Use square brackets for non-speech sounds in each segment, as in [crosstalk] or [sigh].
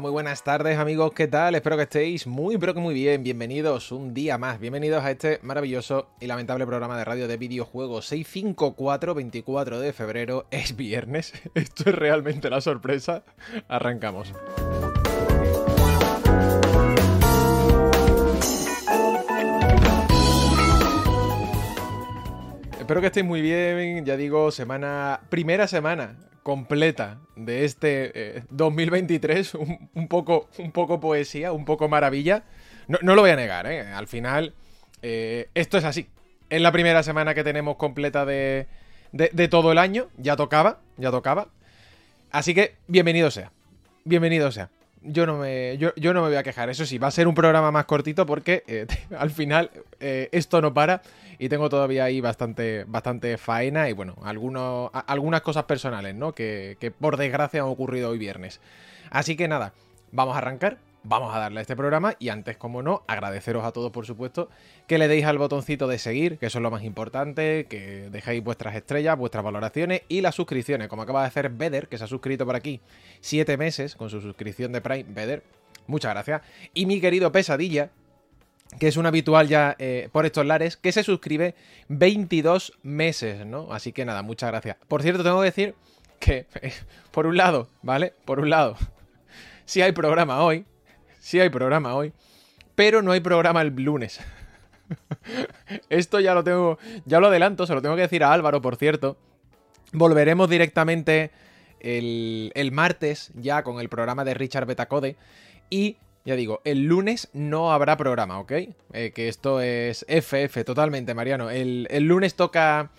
Muy buenas tardes amigos, ¿qué tal? Espero que estéis muy pero que muy bien. Bienvenidos un día más, bienvenidos a este maravilloso y lamentable programa de radio de videojuegos 654 24 de febrero. Es viernes, [laughs] esto es realmente la sorpresa. Arrancamos. Espero que estéis muy bien, ya digo, semana, primera semana completa de este eh, 2023, un, un, poco, un poco poesía, un poco maravilla. No, lo voy a negar, ¿eh? al final eh, esto es así. Es la primera semana que tenemos completa de, de, todo el año, ya tocaba, ya tocaba. Así que bienvenido sea, bienvenido sea. Yo no, me, yo, yo no me voy a quejar, eso sí, va a ser un programa más cortito porque eh, [laughs] al final eh, esto no para y tengo todavía ahí bastante, bastante faena y bueno, algunos, algunas cosas personales, ¿no? Que, que por desgracia han ocurrido hoy viernes. Así que nada, vamos a arrancar, vamos a darle a este programa y antes, como no, agradeceros a todos, por supuesto, que le deis al botoncito de seguir, que eso es lo más importante, que dejéis vuestras estrellas, vuestras valoraciones y las suscripciones, como acaba de hacer Beder, que se ha suscrito por aquí siete meses con su suscripción de Prime, Beder. Muchas gracias. Y mi querido Pesadilla, que es un habitual ya eh, por estos lares, que se suscribe 22 meses, ¿no? Así que nada, muchas gracias. Por cierto, tengo que decir que, [laughs] por un lado, ¿vale? Por un lado, [laughs] sí hay programa hoy, sí hay programa hoy, pero no hay programa el lunes. [laughs] Esto ya lo tengo, ya lo adelanto, se lo tengo que decir a Álvaro, por cierto. Volveremos directamente el, el martes ya con el programa de Richard Betacode y ya digo, el lunes no habrá programa, ¿ok? Eh, que esto es FF totalmente, Mariano. El, el lunes toca,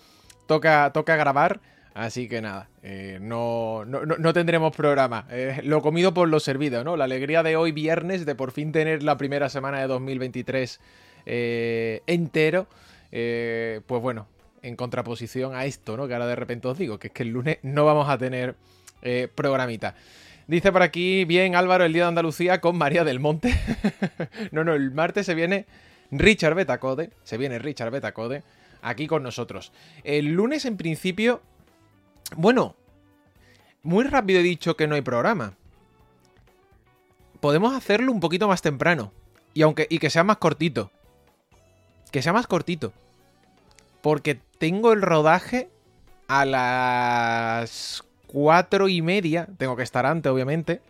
toca, toca grabar, así que nada, eh, no, no, no, tendremos programa. Eh, lo comido por lo servido, ¿no? La alegría de hoy viernes de por fin tener la primera semana de 2023 eh, entero, pues bueno, en contraposición a esto, ¿no? Que ahora de repente os digo, que es que el lunes no vamos a tener programita. Dice por aquí, bien Álvaro, el día de Andalucía con María del Monte. [laughs] no, no, el martes se viene Richard Betacode, se viene Richard Betacode aquí con nosotros. El lunes en principio, bueno, muy rápido he dicho que no hay programa. Podemos hacerlo un poquito más temprano y aunque y que sea más cortito. Que sea más cortito. Porque tengo el rodaje a las cuatro y media. Tengo que estar antes, obviamente.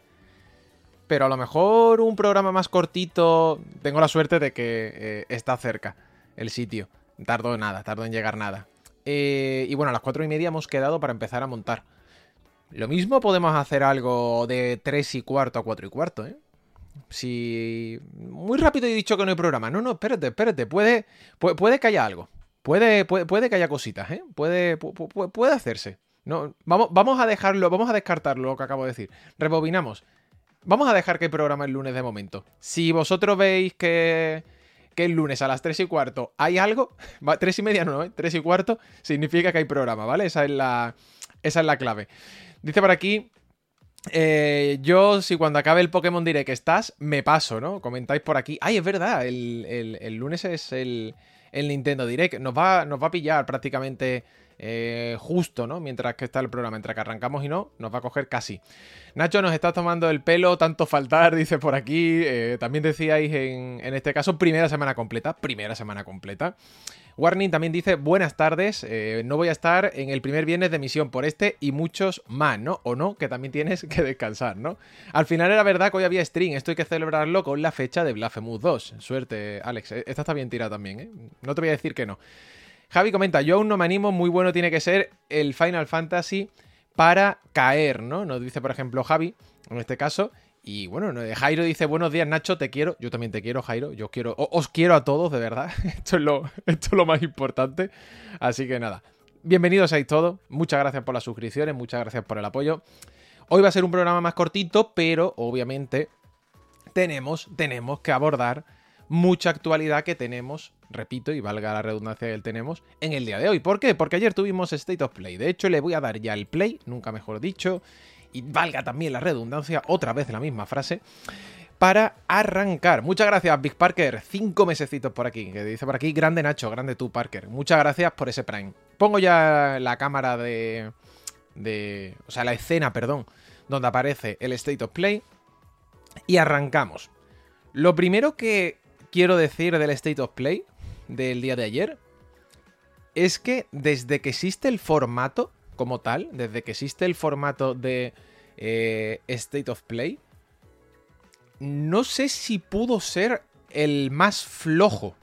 Pero a lo mejor un programa más cortito. Tengo la suerte de que eh, está cerca el sitio. Tardo nada, tardo en llegar nada. Eh, y bueno, a las cuatro y media hemos quedado para empezar a montar. Lo mismo podemos hacer algo de tres y cuarto a cuatro y cuarto, ¿eh? Si. Muy rápido he dicho que no hay programa. No, no, espérate, espérate. Puede, puede, puede que haya algo. Puede, puede, puede, que haya cositas, ¿eh? Puede, puede, puede hacerse. No, vamos, vamos a dejarlo, vamos a descartarlo lo que acabo de decir. Rebobinamos. Vamos a dejar que programa el lunes de momento. Si vosotros veis que, que el lunes a las 3 y cuarto hay algo, [laughs] 3 y media no, ¿eh? 3 y cuarto, significa que hay programa, ¿vale? Esa es la, esa es la clave. Dice por aquí, eh, yo, si cuando acabe el Pokémon Direct estás, me paso, ¿no? Comentáis por aquí. Ay, es verdad, el, el, el lunes es el, el, Nintendo Direct. Nos va, nos va a pillar prácticamente eh, justo, ¿no? Mientras que está el programa, mientras que arrancamos y no, nos va a coger casi. Nacho, nos está tomando el pelo, tanto faltar, [laughs] dice por aquí. Eh, también decíais en, en, este caso, primera semana completa. Primera semana completa. Warning también dice, buenas tardes, eh, no voy a estar en el primer viernes de emisión por este y muchos más, ¿no? O no, que también tienes que descansar, ¿no? Al final era verdad que hoy había stream, esto hay que celebrarlo con la fecha de Blasphemous 2. Suerte, Alex, esta está bien tirada también, ¿eh? No te voy a decir que no. Javi comenta, yo aún no me animo, muy bueno tiene que ser el Final Fantasy para caer, ¿no? Nos dice, por ejemplo, Javi, en este caso. Y bueno, Jairo dice, buenos días Nacho, te quiero. Yo también te quiero, Jairo. Yo quiero, os quiero a todos, de verdad. [laughs] Esto es lo, esto es lo más importante. Así que nada, bienvenidos a todos. Muchas gracias por las suscripciones, muchas gracias por el apoyo. Hoy va a ser un programa más cortito, pero obviamente tenemos, tenemos que abordar mucha actualidad que tenemos, repito, y valga la redundancia que tenemos, en el día de hoy. ¿Por qué? Porque ayer tuvimos State of Play. De hecho, le voy a dar ya el play, nunca mejor dicho, y valga también la redundancia, otra vez la misma frase, para arrancar. Muchas gracias, Big Parker. Cinco mesecitos por aquí, que dice por aquí, grande Nacho, grande tú, Parker. Muchas gracias por ese Prime. Pongo ya la cámara de... de o sea, la escena, perdón, donde aparece el State of Play. Y arrancamos. Lo primero que quiero decir del State of Play del día de ayer es que desde que existe el formato como tal, desde que existe el formato de eh, State of Play, no sé si pudo ser el más flojo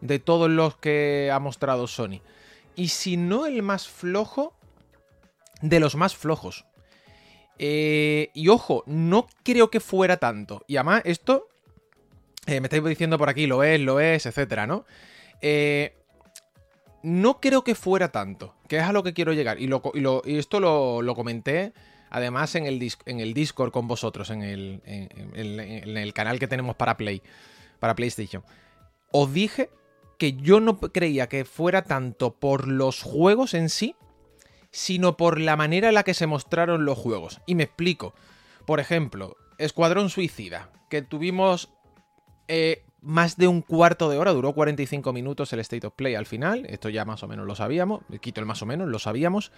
de todos los que ha mostrado Sony. Y si no el más flojo, de los más flojos. Eh, y ojo, no creo que fuera tanto. Y además, esto eh, me estáis diciendo por aquí, lo es, lo es, etcétera, ¿no? Eh, no creo que fuera tanto, que es a lo que quiero llegar. Y, esto lo, comenté además en el, en el Discord con vosotros, en el, en el canal que tenemos para Play, para PlayStation. Os dije que yo no creía que fuera tanto por los juegos en sí, sino por la manera en la que se mostraron los juegos. Y me explico. Por ejemplo, Escuadrón Suicida, que tuvimos eh, más de un cuarto de hora, duró 45 minutos el State of Play al final, esto ya más o menos lo sabíamos, quito el más o menos, lo sabíamos.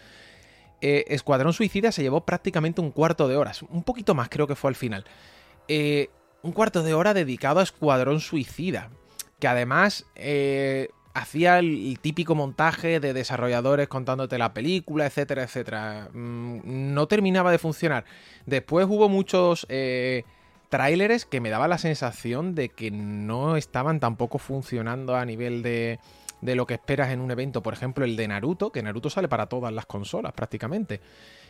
Eh, Escuadrón Suicida se llevó prácticamente un cuarto de hora, un poquito más creo que fue al final. Eh, un cuarto de hora dedicado a Escuadrón Suicida, que además hacía el, típico montaje de desarrolladores contándote la película, etcétera, etcétera. Mm, no terminaba de funcionar. Después hubo muchos eh, tráileres que me daban la sensación de que no estaban tampoco funcionando a nivel de, de lo que esperas en un evento. Por ejemplo, el de Naruto, que Naruto sale para todas las consolas prácticamente.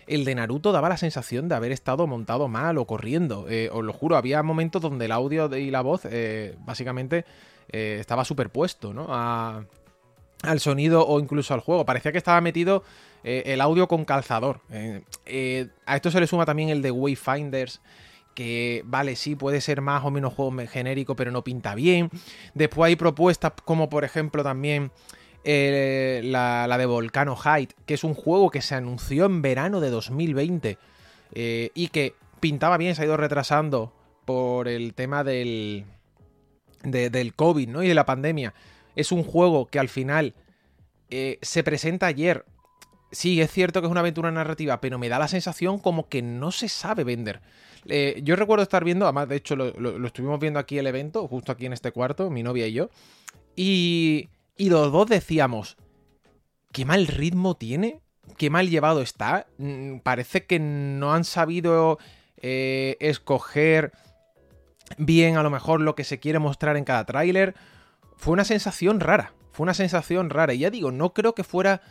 El de Naruto daba la sensación de haber estado montado mal o corriendo. Eh, os lo juro, había momentos donde el audio y la voz eh, básicamente eh, estaba superpuesto, ¿no? al sonido o incluso al juego. Parecía que estaba metido el audio con calzador. A esto se le suma también el de Wayfinders. Que vale, sí, puede ser más o menos juego genérico, pero no pinta bien. Después hay propuestas como, por ejemplo, también la, de Volcano Height, que es un juego que se anunció en verano de 2020 y que pintaba bien, se ha ido retrasando por el tema del, del COVID ¿no? y de la pandemia. Es un juego que al final eh, se presenta ayer. Sí, es cierto que es una aventura narrativa, pero me da la sensación como que no se sabe vender. Eh, yo recuerdo estar viendo, además de hecho lo, estuvimos viendo aquí el evento, justo aquí en este cuarto, mi novia y yo, y, y los dos decíamos, qué mal ritmo tiene, qué mal llevado está, mm, parece que no han sabido eh, escoger bien a lo mejor lo que se quiere mostrar en cada tráiler. Fue una sensación rara, fue una sensación rara. Y ya digo, no creo que fuera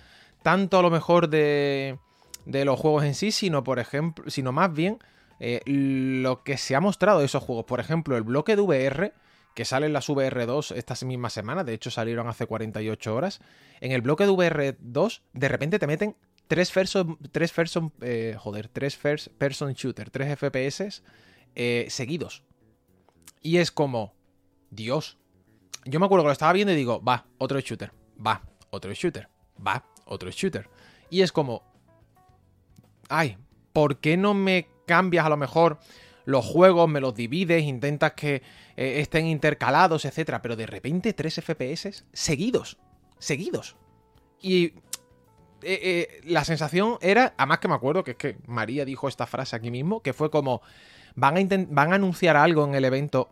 tanto a lo mejor de, de los juegos en sí, sino por ejemplo, sino más bien eh, lo que se ha mostrado de esos juegos. Por ejemplo, el bloque de VR, que sale en las VR2 esta misma semana, de hecho salieron hace 48 horas. En el bloque de VR2, de repente te meten tres person, tres eh, joder, tres first person shooter, tres FPS eh, seguidos. Y es como, Dios. Yo me acuerdo que lo estaba viendo y digo, va, otro shooter, va, otro shooter, va, otro shooter. Y es como, ay, ¿por qué no me cambias a lo mejor los juegos, me los divides, intentas que eh, estén intercalados, etcétera? Pero de repente tres FPS seguidos, seguidos. Y eh, eh, la sensación era, además que me acuerdo que es que María dijo esta frase aquí mismo, que fue como, van a, van a anunciar algo en el evento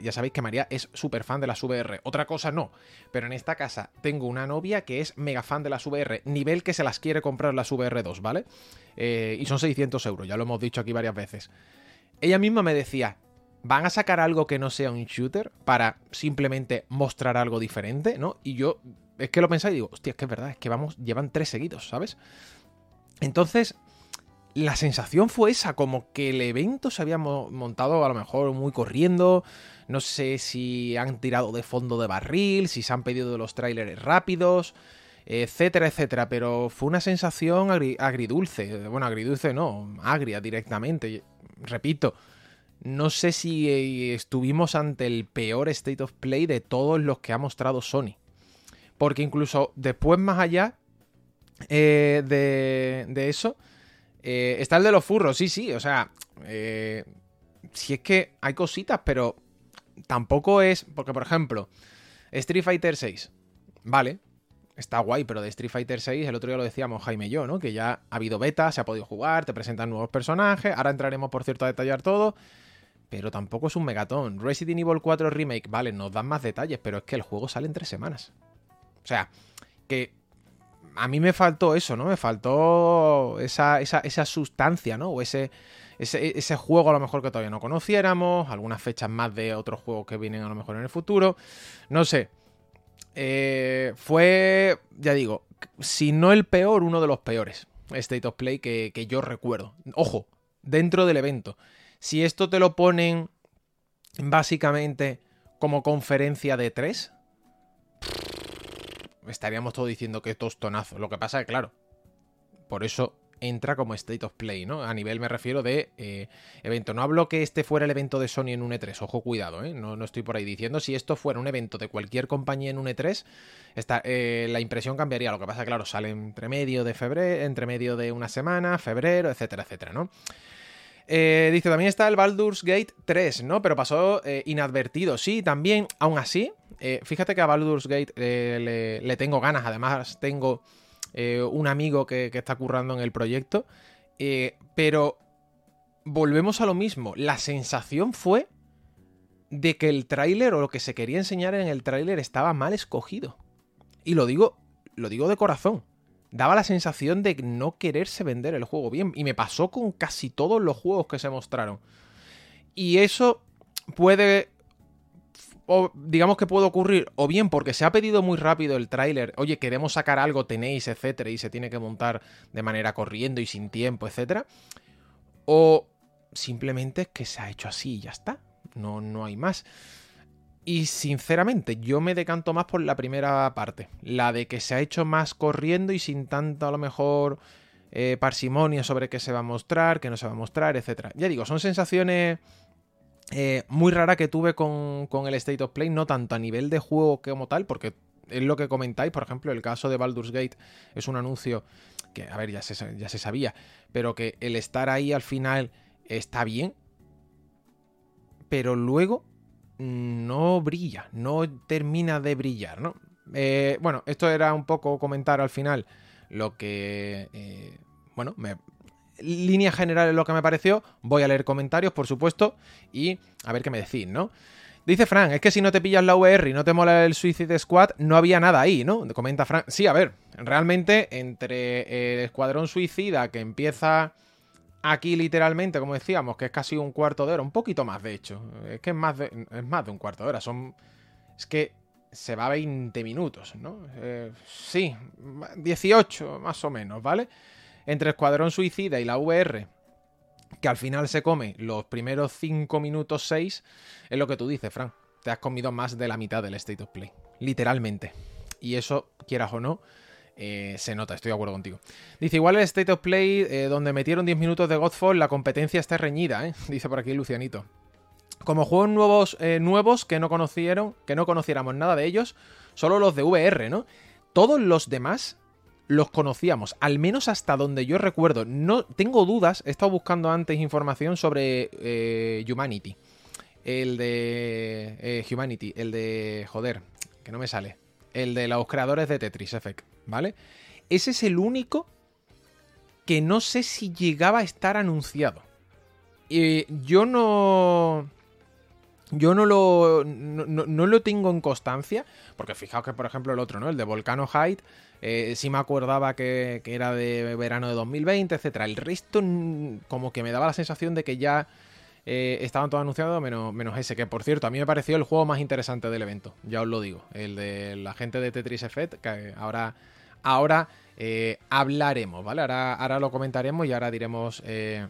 ya sabéis que María es súper fan de las VR. Otra cosa no. Pero en esta casa tengo una novia que es mega fan de las VR. Nivel que se las quiere comprar las VR2, ¿vale? Eh, y son 600 euros, ya lo hemos dicho aquí varias veces. Ella misma me decía, ¿van a sacar algo que no sea un shooter para simplemente mostrar algo diferente, ¿no? Y yo es que lo pensé y digo, hostia, es que es verdad, es que vamos, llevan tres seguidos, ¿sabes? Entonces, la sensación fue esa, como que el evento se había montado a lo mejor muy corriendo. No sé si han tirado de fondo de barril, si se han pedido de los trailers rápidos, etcétera, etcétera. Pero fue una sensación agridulce. Bueno, agridulce no, agria directamente. Repito, no sé si eh, estuvimos ante el peor State of Play de todos los que ha mostrado Sony. Porque incluso después, más allá eh, de, eso, eh, está el de los furros, sí, sí, o sea, si es que hay cositas, pero tampoco es, porque por ejemplo, Street Fighter 6, vale, está guay, pero de Street Fighter 6, el otro día lo decíamos Jaime y yo, ¿no? Que ya ha habido beta, se ha podido jugar, te presentan nuevos personajes, ahora entraremos por cierto a detallar todo pero tampoco es un megatón. Resident Evil 4 Remake, vale, nos dan más detalles, pero es que el juego sale en tres semanas. O sea, que a mí me faltó eso, ¿no? Me faltó esa, esa, sustancia, ¿no? O ese, ese, juego a lo mejor que todavía no conociéramos, algunas fechas más de otros juegos que vienen a lo mejor en el futuro. No sé. Eh, fue, ya digo, si no el peor, uno de los peores State of Play que, que yo recuerdo. Ojo, dentro del evento. Si esto te lo ponen básicamente como conferencia de tres, estaríamos todos diciendo que tostonazo. Lo que pasa es claro, por eso entra como State of Play, ¿no? A nivel me refiero de eh, evento. No hablo que este fuera el evento de Sony en un E3, ojo, cuidado, ¿eh? No, no, estoy por ahí diciendo. Si esto fuera un evento de cualquier compañía en un E3, eh, la impresión cambiaría. Lo que pasa claro, sale entre medio de febrero, entre medio de una semana, febrero, etcétera, etcétera, ¿no? Eh, dice, también está el Baldur's Gate 3, ¿no? Pero pasó inadvertido. Sí, también, aún así, eh, fíjate que a Baldur's Gate le, tengo ganas. Además, tengo un amigo que, que, está currando en el proyecto. pero volvemos a lo mismo. La sensación fue de que el tráiler o lo que se quería enseñar en el tráiler estaba mal escogido. Y lo digo, lo digo de corazón daba la sensación de no quererse vender el juego bien. Y me pasó con casi todos los juegos que se mostraron. Y eso puede... O digamos que puede ocurrir o bien porque se ha pedido muy rápido el tráiler, oye, queremos sacar algo, tenéis, etcétera, y se tiene que montar de manera corriendo y sin tiempo, etcétera. O simplemente es que se ha hecho así y ya está. No, no hay más. Y sinceramente, yo me decanto más por la primera parte, la de que se ha hecho más corriendo y sin tanto a lo mejor eh, parsimonia sobre qué se va a mostrar, qué no se va a mostrar, etc. Ya digo, son sensaciones eh, muy raras que tuve con, el State of Play, no tanto a nivel de juego como tal, porque es lo que comentáis, por ejemplo, el caso de Baldur's Gate es un anuncio que, a ver, ya se, ya se sabía, pero que el estar ahí al final está bien, pero luego no brilla, no termina de brillar, ¿no? Eh, bueno, esto era un poco comentar al final lo que, eh, bueno, me, línea general es lo que me pareció. Voy a leer comentarios, por supuesto, y a ver qué me decís, ¿no? Dice Frank, es que si no te pillas la VR y no te mola el Suicide Squad, no había nada ahí, ¿no? Comenta Frank. Sí, a ver, realmente entre el Escuadrón Suicida que empieza Aquí literalmente, como decíamos, que es casi un cuarto de hora, un poquito más de hecho. Es que es más de, es más de un cuarto de hora. Son. Es que se va a 20 minutos, ¿no? Eh, sí, 18 más o menos, ¿vale? Entre Escuadrón Suicida y la VR, que al final se come los primeros 5 minutos 6, es lo que tú dices, Frank. Te has comido más de la mitad del State of Play. Literalmente. Y eso, quieras o no, eh, se nota, estoy de acuerdo contigo. Dice, igual el State of Play, eh, donde metieron 10 minutos de Godfall, la competencia está reñida, ¿eh? [laughs] dice por aquí Lucianito. Como juegos nuevos, nuevos que no conocieron, que no conociéramos nada de ellos, solo los de VR, ¿no? Todos los demás los conocíamos, al menos hasta donde yo recuerdo. No tengo dudas, he estado buscando antes información sobre Humanity. El de Humanity, el de joder, que no me sale. El de los creadores de Tetris Effect. ¿vale? Ese es el único que no sé si llegaba a estar anunciado. Y yo no... Yo no lo, no, lo tengo en constancia, porque fijaos que, por ejemplo, el otro, ¿no? El de Volcano Height, eh, sí me acordaba que, era de verano de 2020, etc. El resto, como que me daba la sensación de que ya eh, estaban todos anunciados, menos, menos ese, que por cierto, a mí me pareció el juego más interesante del evento, ya os lo digo. El de la gente de Tetris Effect, que ahora ahora eh, hablaremos, ¿vale? Ahora, ahora, lo comentaremos y ahora diremos eh,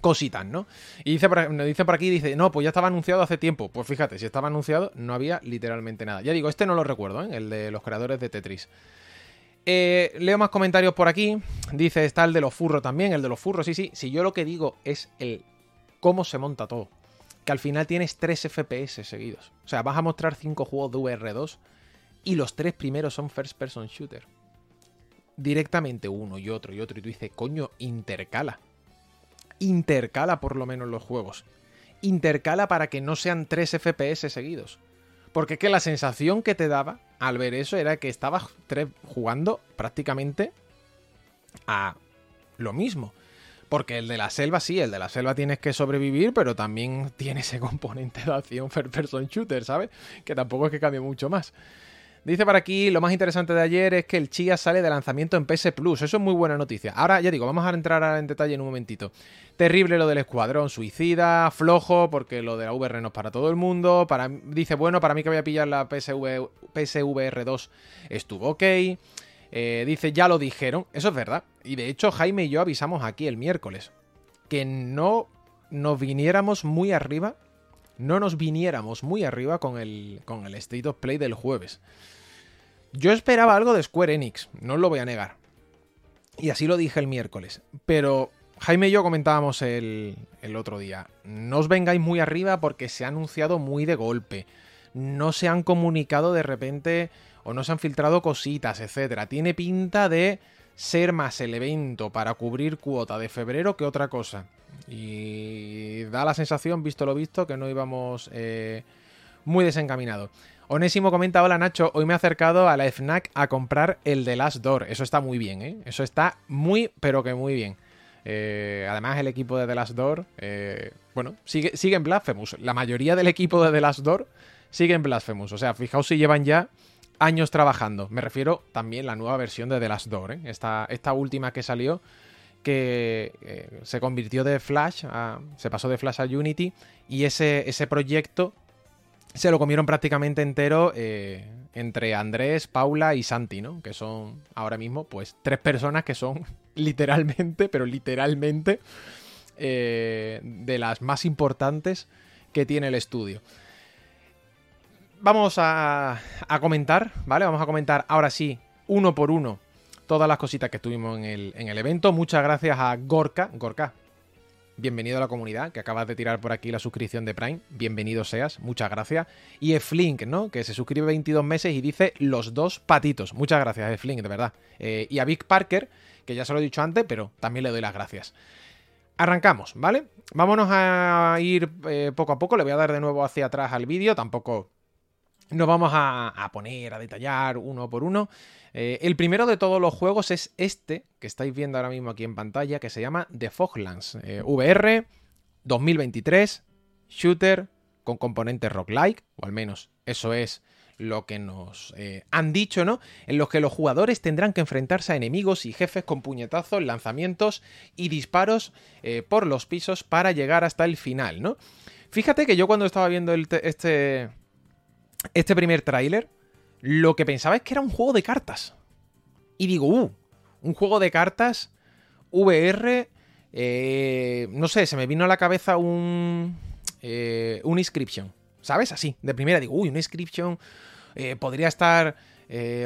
cositas, ¿no? Y dice nos dice por aquí, dice, no, pues ya estaba anunciado hace tiempo. Pues fíjate, si estaba anunciado no había literalmente nada. Ya digo, este no lo recuerdo, ¿eh? El de los creadores de Tetris. Eh, leo más comentarios por aquí. Dice, está el de los furros también, el de los furros, sí, sí. Si yo lo que digo es el cómo se monta todo. Que al final tienes 3 FPS seguidos. O sea, vas a mostrar 5 juegos de VR2 y los tres primeros son first person shooter. Directamente uno y otro y otro. Y tú dices, coño, intercala. Intercala por lo menos los juegos. Intercala para que no sean 3 FPS seguidos. Porque es que la sensación que te daba al ver eso era que estabas jugando prácticamente a lo mismo. Porque el de la selva sí, el de la selva tienes que sobrevivir, pero también [laughs] tiene ese componente de acción first person shooter, ¿sabes? Que tampoco es que cambie mucho más. Dice por aquí, lo más interesante de ayer es que el Chia sale de lanzamiento en PS Plus. Eso es muy buena noticia. Ahora, ya digo, vamos a entrar en detalle en un momentito. Terrible lo del escuadrón suicida, flojo, porque lo de la VR no es para todo el mundo. Para, dice, bueno, para mí que voy a pillar la PSV, PSVR 2 estuvo ok. Eh, dice, ya lo dijeron. Eso es verdad. Y de hecho, Jaime y yo avisamos aquí el miércoles que no nos viniéramos muy arriba. No nos viniéramos muy arriba con el, con el State of Play del jueves. Yo esperaba algo de Square Enix, no lo voy a negar. Y así lo dije el miércoles. Pero Jaime y yo comentábamos el, otro día. No os vengáis muy arriba porque se ha anunciado muy de golpe. No se han comunicado de repente o no se han filtrado cositas, etc. Tiene pinta de ser más el evento para cubrir cuota de febrero que otra cosa. Y da la sensación, visto lo visto, que no íbamos eh, muy desencaminados. Onésimo comenta, hola Nacho, hoy me he acercado a la FNAC a comprar el de Last Door. Eso está muy bien, ¿eh? Eso está muy, pero que muy bien. Eh, además, el equipo de The Last Door, eh, bueno, sigue, sigue, en Blasphemous. La mayoría del equipo de The Last Door sigue en Blasphemous. O sea, fijaos si llevan ya años trabajando. Me refiero también a la nueva versión de The Last Door, esta, esta última que salió, que eh, se convirtió de Flash, se pasó de Flash a Unity, y ese, ese proyecto se lo comieron prácticamente entero eh, entre Andrés, Paula y Santi, ¿no? Que son ahora mismo, pues, tres personas que son [laughs] literalmente, pero literalmente, eh, de las más importantes que tiene el estudio. Vamos a, a, comentar, ¿vale? Vamos a comentar ahora sí, uno por uno, todas las cositas que tuvimos en el, en el evento. Muchas gracias a Gorka, Gorka, bienvenido a la comunidad, que acabas de tirar por aquí la suscripción de Prime, bienvenido seas, muchas gracias. Y Flink, ¿no? Que se suscribe 22 meses y dice los dos patitos. Muchas gracias, Flink, de verdad. Eh, y a Vic Parker, que ya se lo he dicho antes, pero también le doy las gracias. Arrancamos, ¿vale? Vámonos a ir eh, poco a poco, le voy a dar de nuevo hacia atrás al vídeo, tampoco nos vamos a, poner, a detallar uno por uno. Eh, el primero de todos los juegos es este, que estáis viendo ahora mismo aquí en pantalla, que se llama The Foglands. Eh, VR 2023, shooter con componentes rock-like, o al menos eso es lo que nos eh, han dicho, ¿no? En los que los jugadores tendrán que enfrentarse a enemigos y jefes con puñetazos, lanzamientos y disparos por los pisos para llegar hasta el final, ¿no? Fíjate que yo cuando estaba viendo este, este primer tráiler, lo que pensaba es que era un juego de cartas. Y digo, uh, un juego de cartas VR, eh, no sé, se me vino a la cabeza un, eh, un inscription, ¿sabes? Así, de primera digo, uy, un inscription eh, podría estar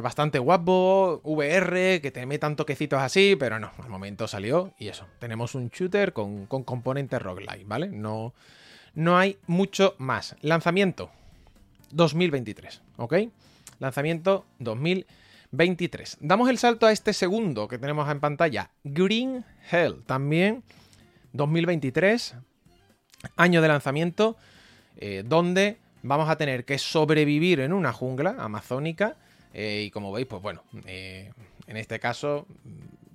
bastante guapo, VR, que te metan toquecitos así, pero no, al momento salió y eso, tenemos un shooter con, con componentes roguelike, ¿vale? No, no hay mucho más. Lanzamiento, 2023, ¿ok? Lanzamiento 2023. Damos el salto a este segundo que tenemos en pantalla, Green Hell, también 2023, año de lanzamiento, eh, donde vamos a tener que sobrevivir en una jungla amazónica. Eh, y como veis, pues bueno, eh, en este caso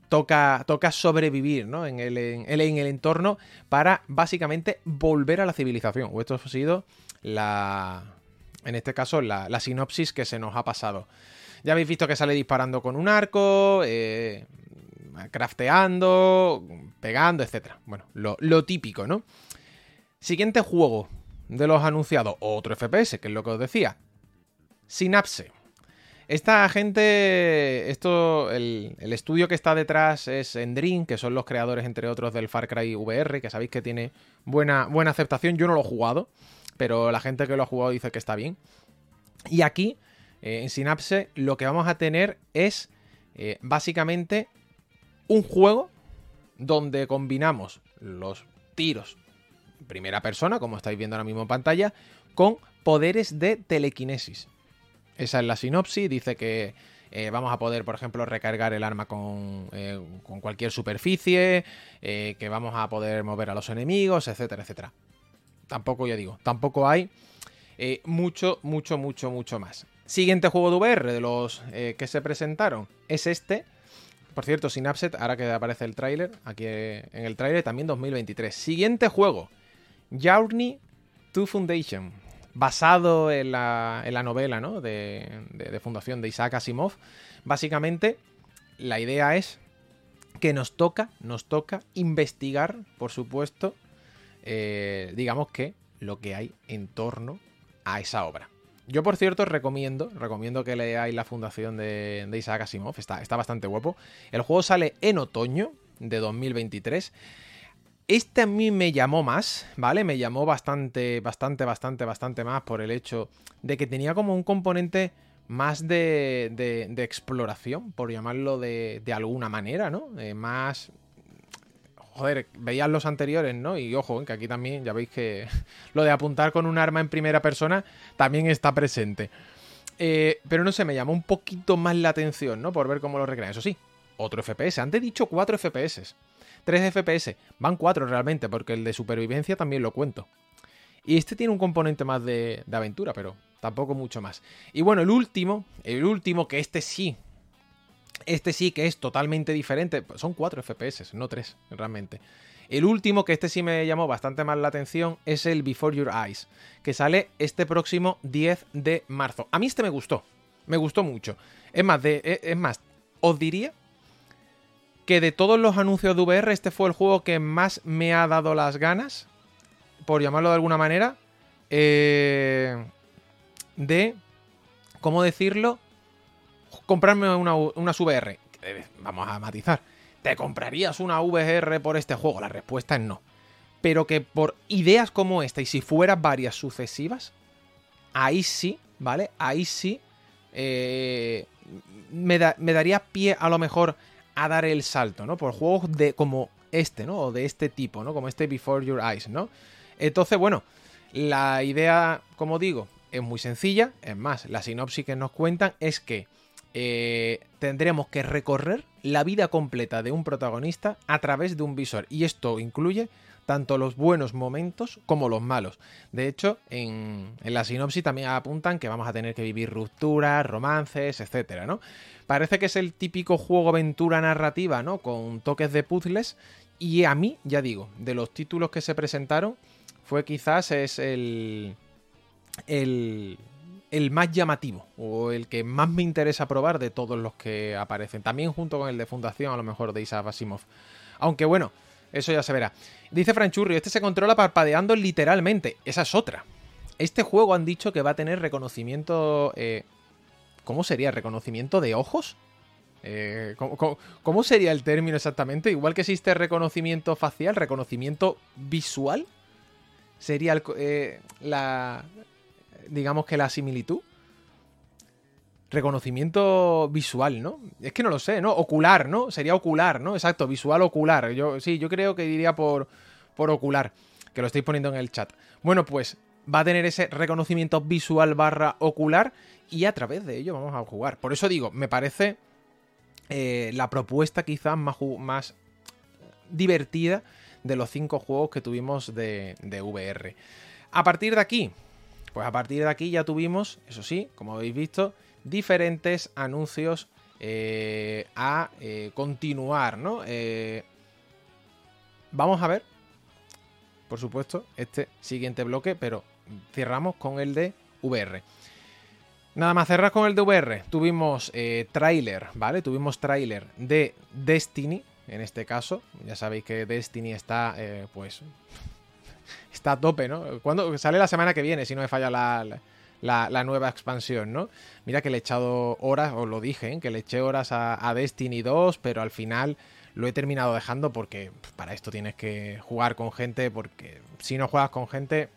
toca, toca sobrevivir ¿no? en, el, en, el, entorno para básicamente volver a la civilización. Esto ha sido la, en este caso la, sinopsis que se nos ha pasado. Ya habéis visto que sale disparando con un arco, eh, crafteando, pegando, etc. Bueno, lo, típico, ¿no? Siguiente juego de los anunciados, otro FPS, que es lo que os decía. Synapse. Esta gente, esto, el, estudio que está detrás es Endrin, que son los creadores, entre otros, del Far Cry VR, que sabéis que tiene buena, buena aceptación. Yo no lo he jugado, pero la gente que lo ha jugado dice que está bien. Y aquí, eh, en Synapse, lo que vamos a tener es eh, básicamente un juego donde combinamos los tiros primera persona, como estáis viendo ahora mismo en pantalla, con poderes de telequinesis. Esa es la sinopsis, dice que eh, vamos a poder, por ejemplo, recargar el arma con, cualquier superficie, que vamos a poder mover a los enemigos, etcétera, etcétera. Tampoco, ya digo, tampoco hay mucho, mucho, mucho, mucho más. Siguiente juego de VR de los que se presentaron es este. Por cierto, Synapset, ahora que aparece el tráiler, aquí en el tráiler también 2023. Siguiente juego, Journey to Foundation basado en la, novela ¿no? de, fundación de Isaac Asimov. Básicamente, la idea es que nos toca, nos toca investigar, por supuesto, eh, digamos que lo que hay en torno a esa obra. Yo, por cierto, recomiendo, recomiendo que leáis la fundación de, de Isaac Asimov, está, está bastante guapo. El juego sale en otoño de 2023 este a mí me llamó más, ¿vale? Me llamó bastante, bastante, bastante, bastante más por el hecho de que tenía como un componente más de, de, exploración, por llamarlo de, de alguna manera, ¿no? Eh, más... Joder, veías los anteriores, ¿no? Y ojo, que aquí también ya veis que [laughs] lo de apuntar con un arma en primera persona también está presente. Eh, pero no sé, me llamó un poquito más la atención, ¿no? Por ver cómo lo recrean. Eso sí, otro FPS. Antes he dicho 4 FPS. 3 FPS. Van 4 realmente, porque el de supervivencia también lo cuento. Y este tiene un componente más de, aventura, pero tampoco mucho más. Y bueno, el último, el último, que este sí, este sí que es totalmente diferente, son 4 FPS, no 3 realmente. El último, que este sí me llamó bastante más la atención, es el Before Your Eyes, que sale este próximo 10 de marzo. A mí este me gustó, me gustó mucho. Es más, de, es más os diría que de todos los anuncios de VR, este fue el juego que más me ha dado las ganas, por llamarlo de alguna manera, eh, de, ¿cómo decirlo? Comprarme una, unas VR. Eh, vamos a matizar. ¿Te comprarías una VR por este juego? La respuesta es no. Pero que por ideas como esta, y si fueran varias sucesivas, ahí sí, ¿vale? Ahí sí eh, me, me daría pie a lo mejor a dar el salto, ¿no? Por juegos de como este, ¿no? O de este tipo, ¿no? Como este Before Your Eyes, ¿no? Entonces, bueno, la idea, como digo, es muy sencilla. Es más, la sinopsis que nos cuentan es que eh, tendremos que recorrer la vida completa de un protagonista a través de un visor. Y esto incluye tanto los buenos momentos como los malos. De hecho, en, en, la sinopsis también apuntan que vamos a tener que vivir rupturas, romances, etcétera, ¿no? Parece que es el típico juego aventura narrativa, ¿no? Con toques de puzzles. Y a mí, ya digo, de los títulos que se presentaron, fue quizás es el. el. El más llamativo. O el que más me interesa probar de todos los que aparecen. También junto con el de Fundación, a lo mejor, de Isaac Asimov. Aunque bueno, eso ya se verá. Dice Franchurri, este se controla parpadeando literalmente. Esa es otra. Este juego han dicho que va a tener reconocimiento eh, ¿Cómo sería? ¿Reconocimiento de ojos? Eh, ¿cómo, sería el término exactamente? Igual que existe reconocimiento facial, reconocimiento visual. Sería eh, la. Digamos que la similitud. Reconocimiento visual, ¿no? Es que no lo sé, ¿no? Ocular, ¿no? Sería ocular, ¿no? Exacto, visual ocular. Yo, sí, yo creo que diría por, por ocular. Que lo estáis poniendo en el chat. Bueno, pues va a tener ese reconocimiento visual barra ocular y a través de ello vamos a jugar. Por eso digo, me parece eh, la propuesta quizás más, más divertida de los cinco juegos que tuvimos de, VR. A partir de aquí, pues a partir de aquí ya tuvimos, eso sí, como habéis visto, diferentes anuncios eh, a eh, continuar, ¿no? vamos a ver, por supuesto, este siguiente bloque, pero cerramos con el de VR. Nada más cerrar con el de VR. Tuvimos eh, tráiler, ¿vale? Tuvimos tráiler de Destiny, en este caso. Ya sabéis que Destiny está, eh, pues, está a tope, ¿no? Cuando sale la semana que viene, si no me falla la, la, nueva expansión, ¿no? Mira que le he echado horas, os lo dije, ¿eh? que le eché horas a, Destiny 2, pero al final lo he terminado dejando porque para esto tienes que jugar con gente, porque si no juegas con gente,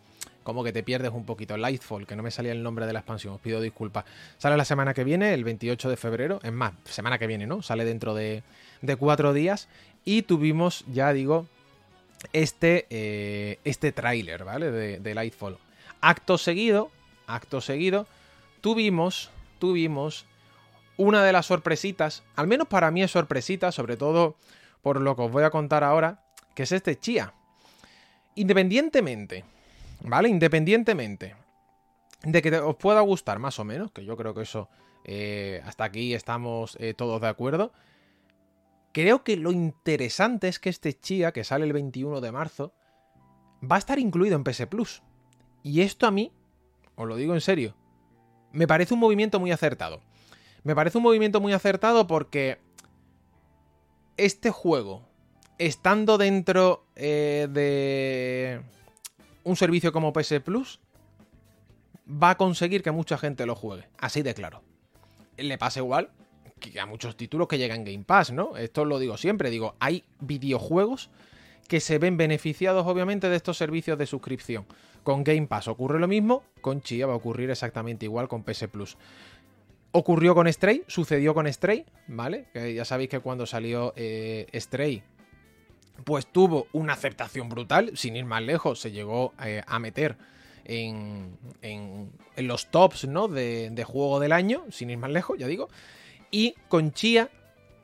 como que te pierdes un poquito. Lightfall, que no me salía el nombre de la expansión, os pido disculpas. Sale la semana que viene, el 28 de febrero, es más, semana que viene, ¿no? Sale dentro de, de cuatro días. Y tuvimos, ya digo, este, eh, este tráiler, ¿vale? De, de Lightfall. Acto seguido, acto seguido, tuvimos, tuvimos una de las sorpresitas, al menos para mí es sorpresita, sobre todo por lo que os voy a contar ahora, que es este Chia. Independientemente, ¿vale? Independientemente de que os pueda gustar más o menos, que yo creo que eso eh, hasta aquí estamos eh, todos de acuerdo, creo que lo interesante es que este Chia, que sale el 21 de marzo, va a estar incluido en PS Plus. Y esto a mí, os lo digo en serio, me parece un movimiento muy acertado. Me parece un movimiento muy acertado porque este juego, estando dentro eh, de un servicio como PS Plus, va a conseguir que mucha gente lo juegue. Así de claro. Le pasa igual que a muchos títulos que llegan Game Pass, ¿no? Esto lo digo siempre, digo, hay videojuegos que se ven beneficiados obviamente de estos servicios de suscripción. Con Game Pass ocurre lo mismo, con Chia va a ocurrir exactamente igual con PS Plus. Ocurrió con Stray, sucedió con Stray, ¿vale? Que ya sabéis que cuando salió eh, Stray, pues tuvo una aceptación brutal, sin ir más lejos, se llegó eh, a meter en, los tops, ¿no? De, juego del año, sin ir más lejos, ya digo. Y con Chia,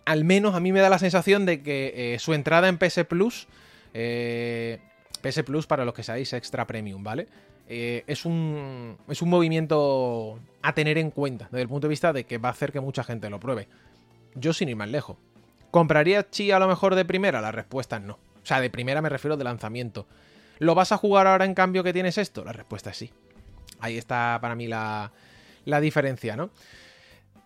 al menos a mí me da la sensación de que eh, su entrada en PS Plus, PS Plus para los que seáis extra premium, ¿vale? Eh, es, un, es un movimiento a tener en cuenta desde el punto de vista de que va a hacer que mucha gente lo pruebe. Yo sin ir más lejos. ¿Compraría Chi a lo mejor de primera? La respuesta es no. O sea, de primera me refiero de lanzamiento. ¿Lo vas a jugar ahora en cambio que tienes esto? La respuesta es sí. Ahí está para mí la, la diferencia, ¿no?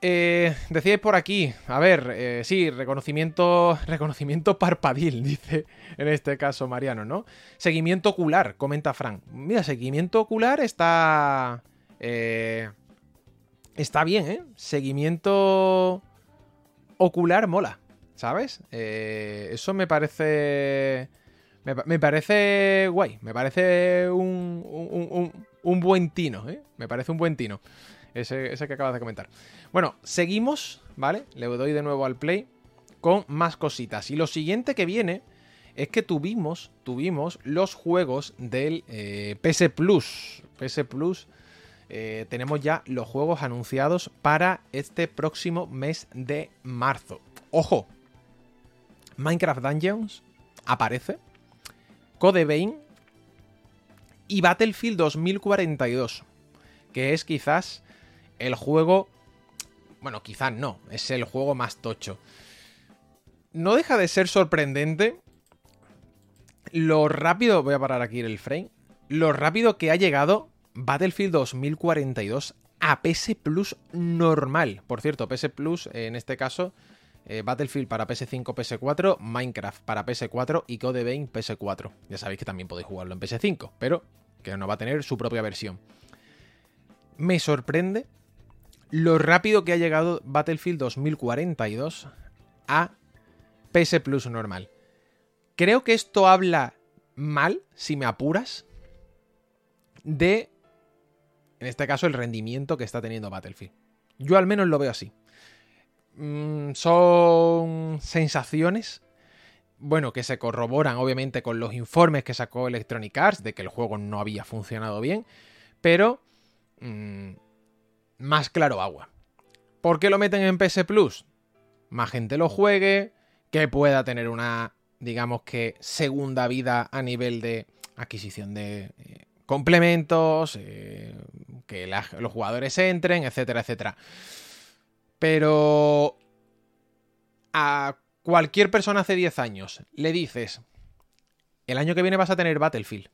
Eh, por aquí, a ver, eh, sí, reconocimiento, [laughs] reconocimiento parpadil, [laughs] dice en este caso Mariano, ¿no? Seguimiento ocular, comenta Frank. Mira, seguimiento ocular está... Eh, está bien, ¿eh? Seguimiento ocular mola, ¿sabes? Eh, eso me parece... Me, parece guay, me parece un, un, un buen tino, ¿eh? Me parece un buen tino. Ese, que acabas de comentar. Bueno, seguimos, ¿vale? Le doy de nuevo al play con más cositas. Y lo siguiente que viene es que tuvimos, tuvimos los juegos del eh, PS Plus. PS Plus. Eh, tenemos ya los juegos anunciados para este próximo mes de marzo. Ojo, Minecraft Dungeons aparece, Code Vein y Battlefield 2042, que es quizás el juego... Bueno, quizás no, es el juego más tocho. No deja de ser sorprendente lo rápido... Voy a parar aquí el frame. Lo rápido que ha llegado Battlefield 2042 a PS Plus normal. Por cierto, PS Plus, en este caso, eh, Battlefield para PS5, PS4, Minecraft para PS4 y Code Vein PS4. Ya sabéis que también podéis jugarlo en PS5, pero que no va a tener su propia versión. Me sorprende lo rápido que ha llegado Battlefield 2042 a PS Plus normal. Creo que esto habla mal, si me apuras, de, en este caso, el rendimiento que está teniendo Battlefield. Yo al menos lo veo así. Mm, son sensaciones, bueno, que se corroboran obviamente con los informes que sacó Electronic Arts de que el juego no había funcionado bien, pero... Mm, más claro agua. ¿Por qué lo meten en PS Plus? Más gente lo juegue, que pueda tener una, digamos que, segunda vida a nivel de adquisición de eh, complementos, eh, que los jugadores entren, etcétera, etcétera. Pero a cualquier persona hace 10 años le dices, el año que viene vas a tener Battlefield.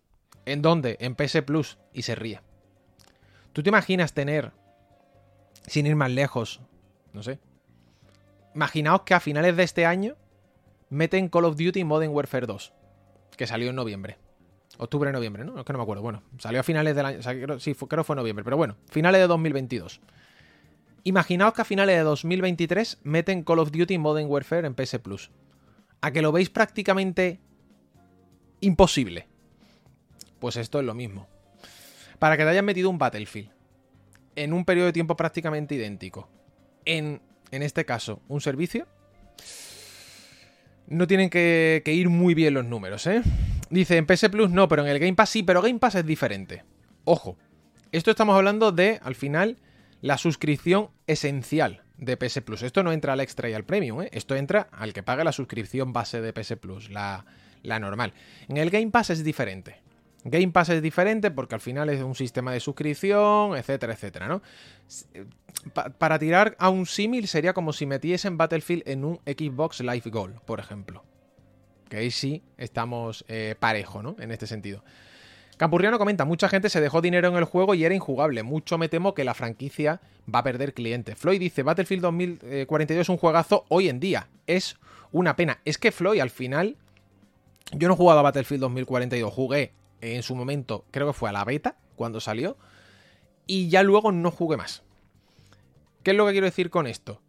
¿En dónde? En PS Plus. Y se ríe. ¿Tú te imaginas tener sin ir más lejos, no sé. Imaginaos que a finales de este año meten Call of Duty Modern Warfare 2, que salió en noviembre. Octubre, noviembre, ¿no? Es que no me acuerdo. Bueno, salió a finales del año. sí, creo que fue noviembre, pero bueno, finales de 2022. Imaginaos que a finales de 2023 meten Call of Duty Modern Warfare en PS Plus. A que lo veis prácticamente imposible. Pues esto es lo mismo. Para que te hayan metido un Battlefield en un periodo de tiempo prácticamente idéntico, en, en este caso, un servicio, no tienen que, que, ir muy bien los números, ¿eh? Dice, en PS Plus no, pero en el Game Pass sí, pero Game Pass es diferente. Ojo, esto estamos hablando de, al final, la suscripción esencial de PS Plus. Esto no entra al extra y al premium, ¿eh? esto entra al que paga la suscripción base de PS Plus, la, la normal. En el Game Pass es diferente. Game Pass es diferente porque al final es un sistema de suscripción, etcétera, etcétera, ¿no? Eh, para tirar a un símil sería como si metiesen Battlefield en un Xbox Live Gold, por ejemplo. Que ahí sí estamos eh, parejo, ¿no? En este sentido. Campurriano comenta, mucha gente se dejó dinero en el juego y era injugable. Mucho me temo que la franquicia va a perder clientes. Floyd dice, Battlefield 2042 es un juegazo hoy en día. Es una pena. Es que Floyd al final... Yo no he jugado a Battlefield 2042, jugué en su momento, creo que fue a la beta, cuando salió, y ya luego no jugué más. ¿Qué es lo que quiero decir con esto?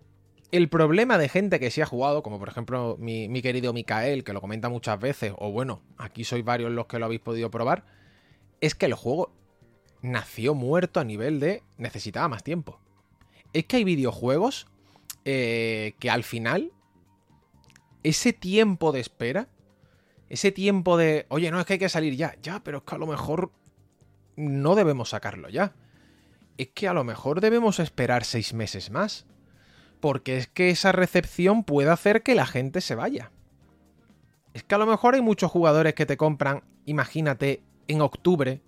El problema de gente que sí ha jugado, como por ejemplo mi, querido Mikael, que lo comenta muchas veces, o bueno, aquí sois varios los que lo habéis podido probar, es que el juego nació muerto a nivel de necesitaba más tiempo. Es que hay videojuegos eh, que al final, ese tiempo de espera, ese tiempo de, oye, no es que hay que salir ya, ya, pero es que a lo mejor no debemos sacarlo ya. Es que a lo mejor debemos esperar seis meses más. Porque es que esa recepción puede hacer que la gente se vaya. Es que a lo mejor hay muchos jugadores que te compran, imagínate, en octubre,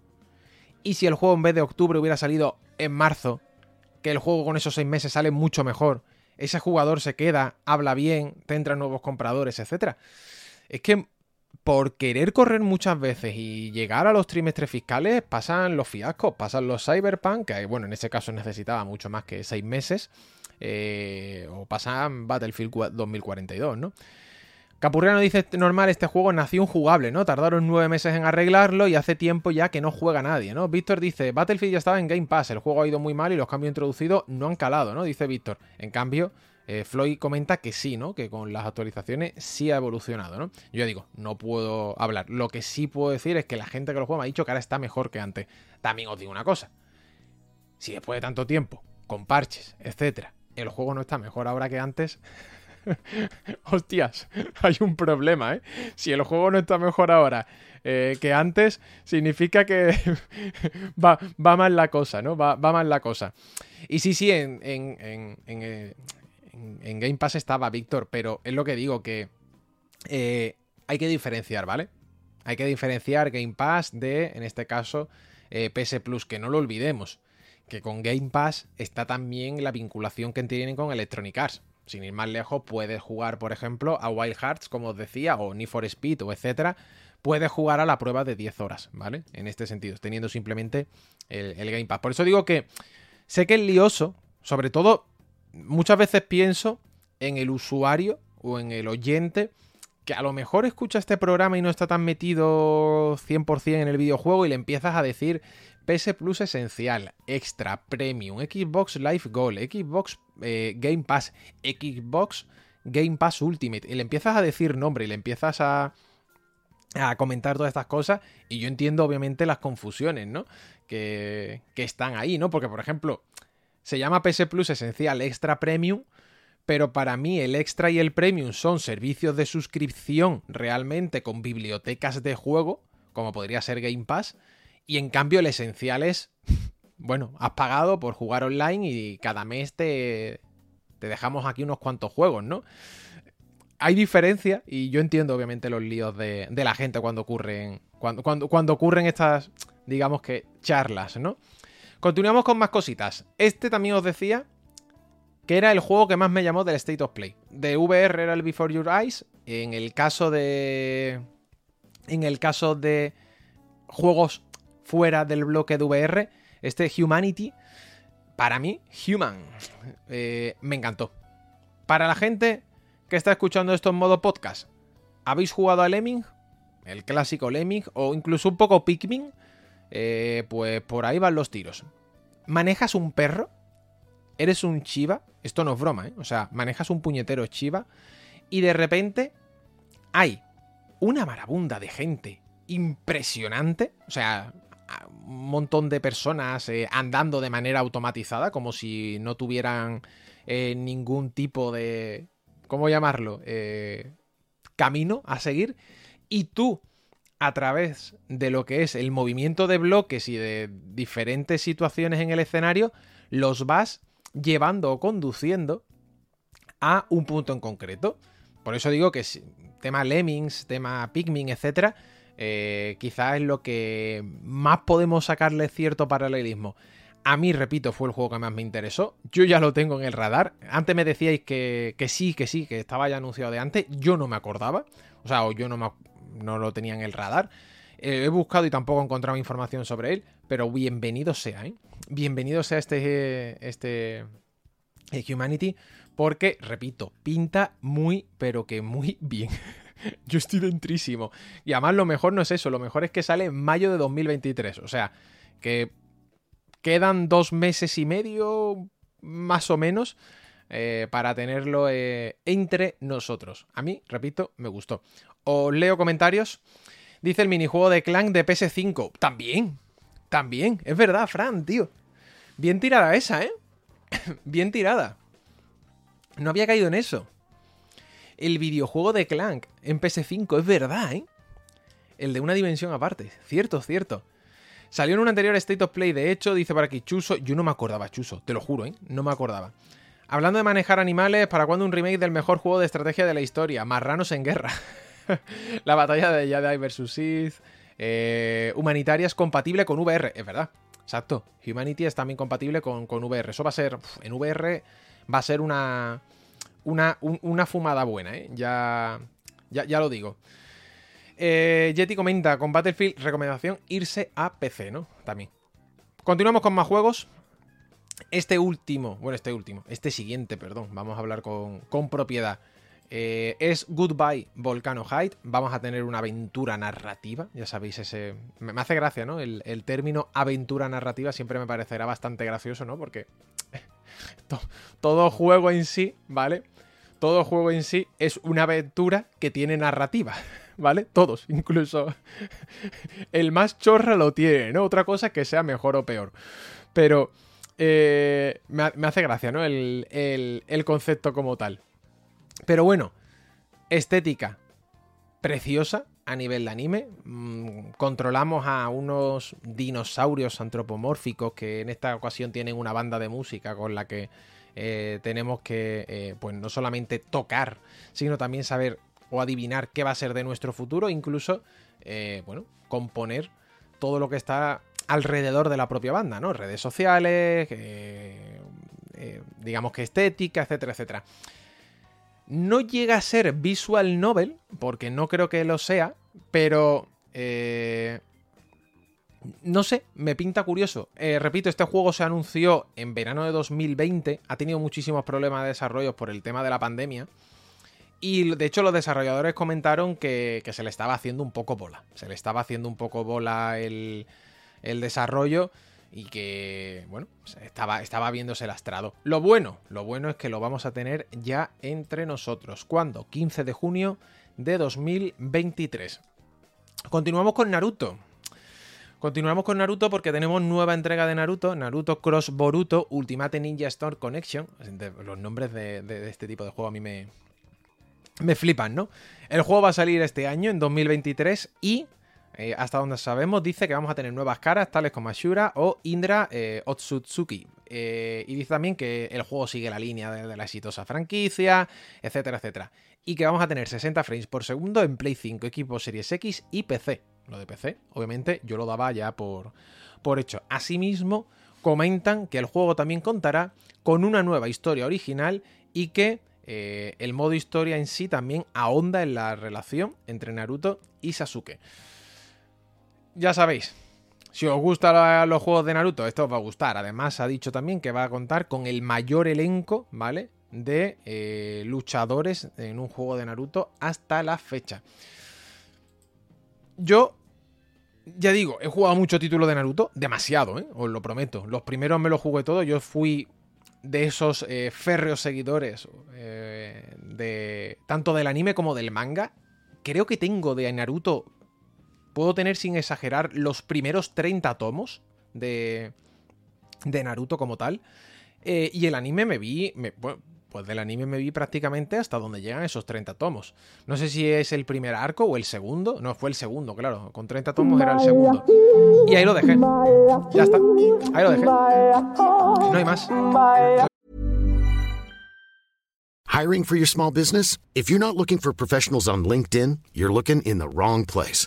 y si el juego en vez de octubre hubiera salido en marzo, que el juego con esos seis meses sale mucho mejor, ese jugador se queda, habla bien, te entran nuevos compradores, etc. Es que por querer correr muchas veces y llegar a los trimestres fiscales pasan los fiascos, pasan los cyberpunk, que bueno, en ese caso necesitaba mucho más que seis meses, eh, o pasan Battlefield 2042, ¿no? Capurriano dice normal, este juego nació injugable, ¿no? Tardaron nueve meses en arreglarlo y hace tiempo ya que no juega nadie, ¿no? Víctor dice, Battlefield ya estaba en Game Pass, el juego ha ido muy mal y los cambios introducidos no han calado, ¿no? Dice Víctor. En cambio, eh, Floyd comenta que sí, ¿no? Que con las actualizaciones sí ha evolucionado, ¿no? Yo digo, no puedo hablar. Lo que sí puedo decir es que la gente que lo juega me ha dicho que ahora está mejor que antes. También os digo una cosa. Si después de tanto tiempo, con parches, etcétera, el juego no está mejor ahora que antes, [laughs] Hostias, hay un problema, ¿eh? Si el juego no está mejor ahora eh, que antes, significa que [laughs] va, mal la cosa, ¿no? Va, mal la cosa. Y sí, sí, en, en, eh, Game Pass estaba Víctor, pero es lo que digo, que eh, hay que diferenciar, ¿vale? Hay que diferenciar Game Pass de, en este caso, PS Plus, que no lo olvidemos que con Game Pass está también la vinculación que tienen con Electronic Arts sin ir más lejos, puedes jugar, por ejemplo, a Wild Hearts, como os decía, o Need for Speed, o etcétera. Puedes jugar a la prueba de 10 horas, ¿vale? En este sentido, teniendo simplemente el, Game Pass. Por eso digo que sé que es lioso, sobre todo, muchas veces pienso en el usuario o en el oyente que a lo mejor escucha este programa y no está tan metido 100% en el videojuego y le empiezas a decir PS Plus esencial, extra, premium, Xbox Live Gold, Xbox eh, Game Pass, Xbox Game Pass Ultimate. Y le empiezas a decir nombre y le empiezas a, a comentar todas estas cosas. Y yo entiendo, obviamente, las confusiones, ¿no? Que, que están ahí, ¿no? Porque, por ejemplo, se llama PS Plus Esencial Extra Premium. Pero para mí el extra y el premium son servicios de suscripción realmente con bibliotecas de juego, como podría ser Game Pass. Y en cambio el esencial es bueno, has pagado por jugar online y cada mes te, dejamos aquí unos cuantos juegos, ¿no? Hay diferencia y yo entiendo obviamente los líos de, la gente cuando ocurren, cuando, cuando, cuando ocurren estas, digamos que, charlas, ¿no? Continuamos con más cositas. Este también os decía que era el juego que más me llamó del State of Play. De VR era el Before Your Eyes. En el caso de. En el caso de juegos fuera del bloque de VR, este Humanity, para mí, Human, eh, me encantó. Para la gente que está escuchando esto en modo podcast, ¿habéis jugado a Lemming? el clásico Lemming o incluso un poco Pikmin, eh, pues por ahí van los tiros. Manejas un perro, eres un chiva, esto no es broma, ¿eh? O sea, manejas un puñetero chiva y de repente hay una marabunda de gente impresionante, o sea, un montón de personas eh, andando de manera automatizada, como si no tuvieran eh, ningún tipo de, ¿cómo llamarlo? Camino a seguir. Y tú, a través de lo que es el movimiento de bloques y de diferentes situaciones en el escenario, los vas llevando o conduciendo a un punto en concreto. Por eso digo que tema Lemmings, tema Pikmin, etcétera, eh, quizás es lo que más podemos sacarle cierto paralelismo. A mí, repito, fue el juego que más me interesó. Yo ya lo tengo en el radar. Antes me decíais que, sí, que sí, que estaba ya anunciado de antes. Yo no me acordaba. O sea, o yo no, no lo tenía en el radar. Eh, he buscado y tampoco he encontrado información sobre él. Pero bienvenido sea, ¿eh? Bienvenido sea este, este eh, Humanity. Porque, repito, pinta muy, pero que muy [laughs] bien. Yo estoy dentrísimo. Y además lo mejor no es eso, lo mejor es que sale en mayo de 2023. O sea, que quedan dos meses y medio, más o menos, eh, para tenerlo entre nosotros. A mí, repito, me gustó. Os leo comentarios. Dice el minijuego de Clank de PS5. También, también. Es verdad, Fran, tío. Bien tirada esa, ¿eh? [coughs] Bien tirada. No había caído en eso el videojuego de Clank en PS5, es verdad, ¿eh? El de una dimensión aparte, cierto, cierto. Salió en un anterior State of Play, de hecho, dice para aquí Chuso, yo no me acordaba, Chuso, te lo juro, ¿eh? No me acordaba. Hablando de manejar animales, ¿para cuándo un remake del mejor juego de estrategia de la historia? Marranos en guerra. [laughs] [laughs] la batalla de Jedi vs. Sith. Eh, humanitaria es compatible con VR, es verdad. Exacto. Humanity es también compatible con, con VR. Eso va a ser. En VR va a ser una una, fumada buena, ¿eh? Ya, ya, lo digo. Eh, comenta, con Battlefield, recomendación, irse a PC, ¿no? También. Continuamos con más juegos. Este último, bueno, este último, este siguiente, perdón, vamos a hablar con, propiedad. Eh, es Goodbye Volcano Height. Vamos a tener una aventura narrativa. Ya sabéis, ese. Me, hace gracia, ¿no? El, término aventura narrativa siempre me parecerá bastante gracioso, ¿no? Porque [laughs] todo juego en sí, ¿vale? todo juego en sí es una aventura que tiene narrativa, [laughs] ¿vale? Todos, incluso [laughs] el más chorra lo tiene, ¿no? Otra cosa que sea mejor o peor. Pero eh, me, hace gracia, ¿no? El, concepto como tal. Pero bueno, estética preciosa a nivel de anime. Mm, controlamos a unos dinosaurios antropomórficos que en esta ocasión tienen una banda de música con la que eh, tenemos que, eh, pues no solamente tocar, sino también saber o adivinar qué va a ser de nuestro futuro, incluso, eh, bueno, componer todo lo que está alrededor de la propia banda, ¿no? Redes sociales, digamos que estética, etcétera, etcétera. No llega a ser visual novel, porque no creo que lo sea, pero no sé, me pinta curioso. Eh, repito, este juego se anunció en verano de 2020, ha tenido muchísimos problemas de desarrollo por el tema de la pandemia. Y de hecho los desarrolladores comentaron que, se le estaba haciendo un poco bola. Se le estaba haciendo un poco bola el, desarrollo y que, bueno, estaba, estaba viéndose lastrado. Lo bueno, lo bueno es que lo vamos a tener ya entre nosotros. ¿Cuándo? 15 de junio de 2023. Continuamos con Naruto. Continuamos con Naruto porque tenemos nueva entrega de Naruto, Naruto Cross Boruto Ultimate Ninja Storm Connection. Los nombres de, este tipo de juego a mí me, me flipan, ¿no? El juego va a salir este año, en 2023, y eh, hasta donde sabemos dice que vamos a tener nuevas caras, tales como Ashura o Indra eh, Otsutsuki. Eh, y dice también que el juego sigue la línea de, de, la exitosa franquicia, etcétera, etcétera. Y que vamos a tener 60 frames por segundo en Play 5, equipo Series X y PC lo de PC, obviamente yo lo daba ya por, por hecho. Asimismo, comentan que el juego también contará con una nueva historia original y que el modo historia en sí también ahonda en la relación entre Naruto y Sasuke. Ya sabéis, si os gustan los juegos de Naruto, esto os va a gustar. Además, ha dicho también que va a contar con el mayor elenco, ¿vale? De eh, luchadores en un juego de Naruto hasta la fecha. yo, ya digo, he jugado mucho título de Naruto, demasiado, ¿eh? os lo prometo. Los primeros me los jugué todos, yo fui de esos eh, férreos seguidores eh, de tanto del anime como del manga. Creo que tengo de Naruto, puedo tener sin exagerar, los primeros 30 tomos de, de Naruto como tal. Eh, y el anime me vi, pues del anime me vi prácticamente hasta donde llegan esos 30 tomos. No sé si es el primer arco o el segundo. No, fue el segundo, claro. Con 30 tomos era el segundo. Y ahí lo dejé. Ya está. Ahí lo dejé. No hay más. Hiring for your small business? If you're not looking for professionals on LinkedIn, you're looking in the wrong place.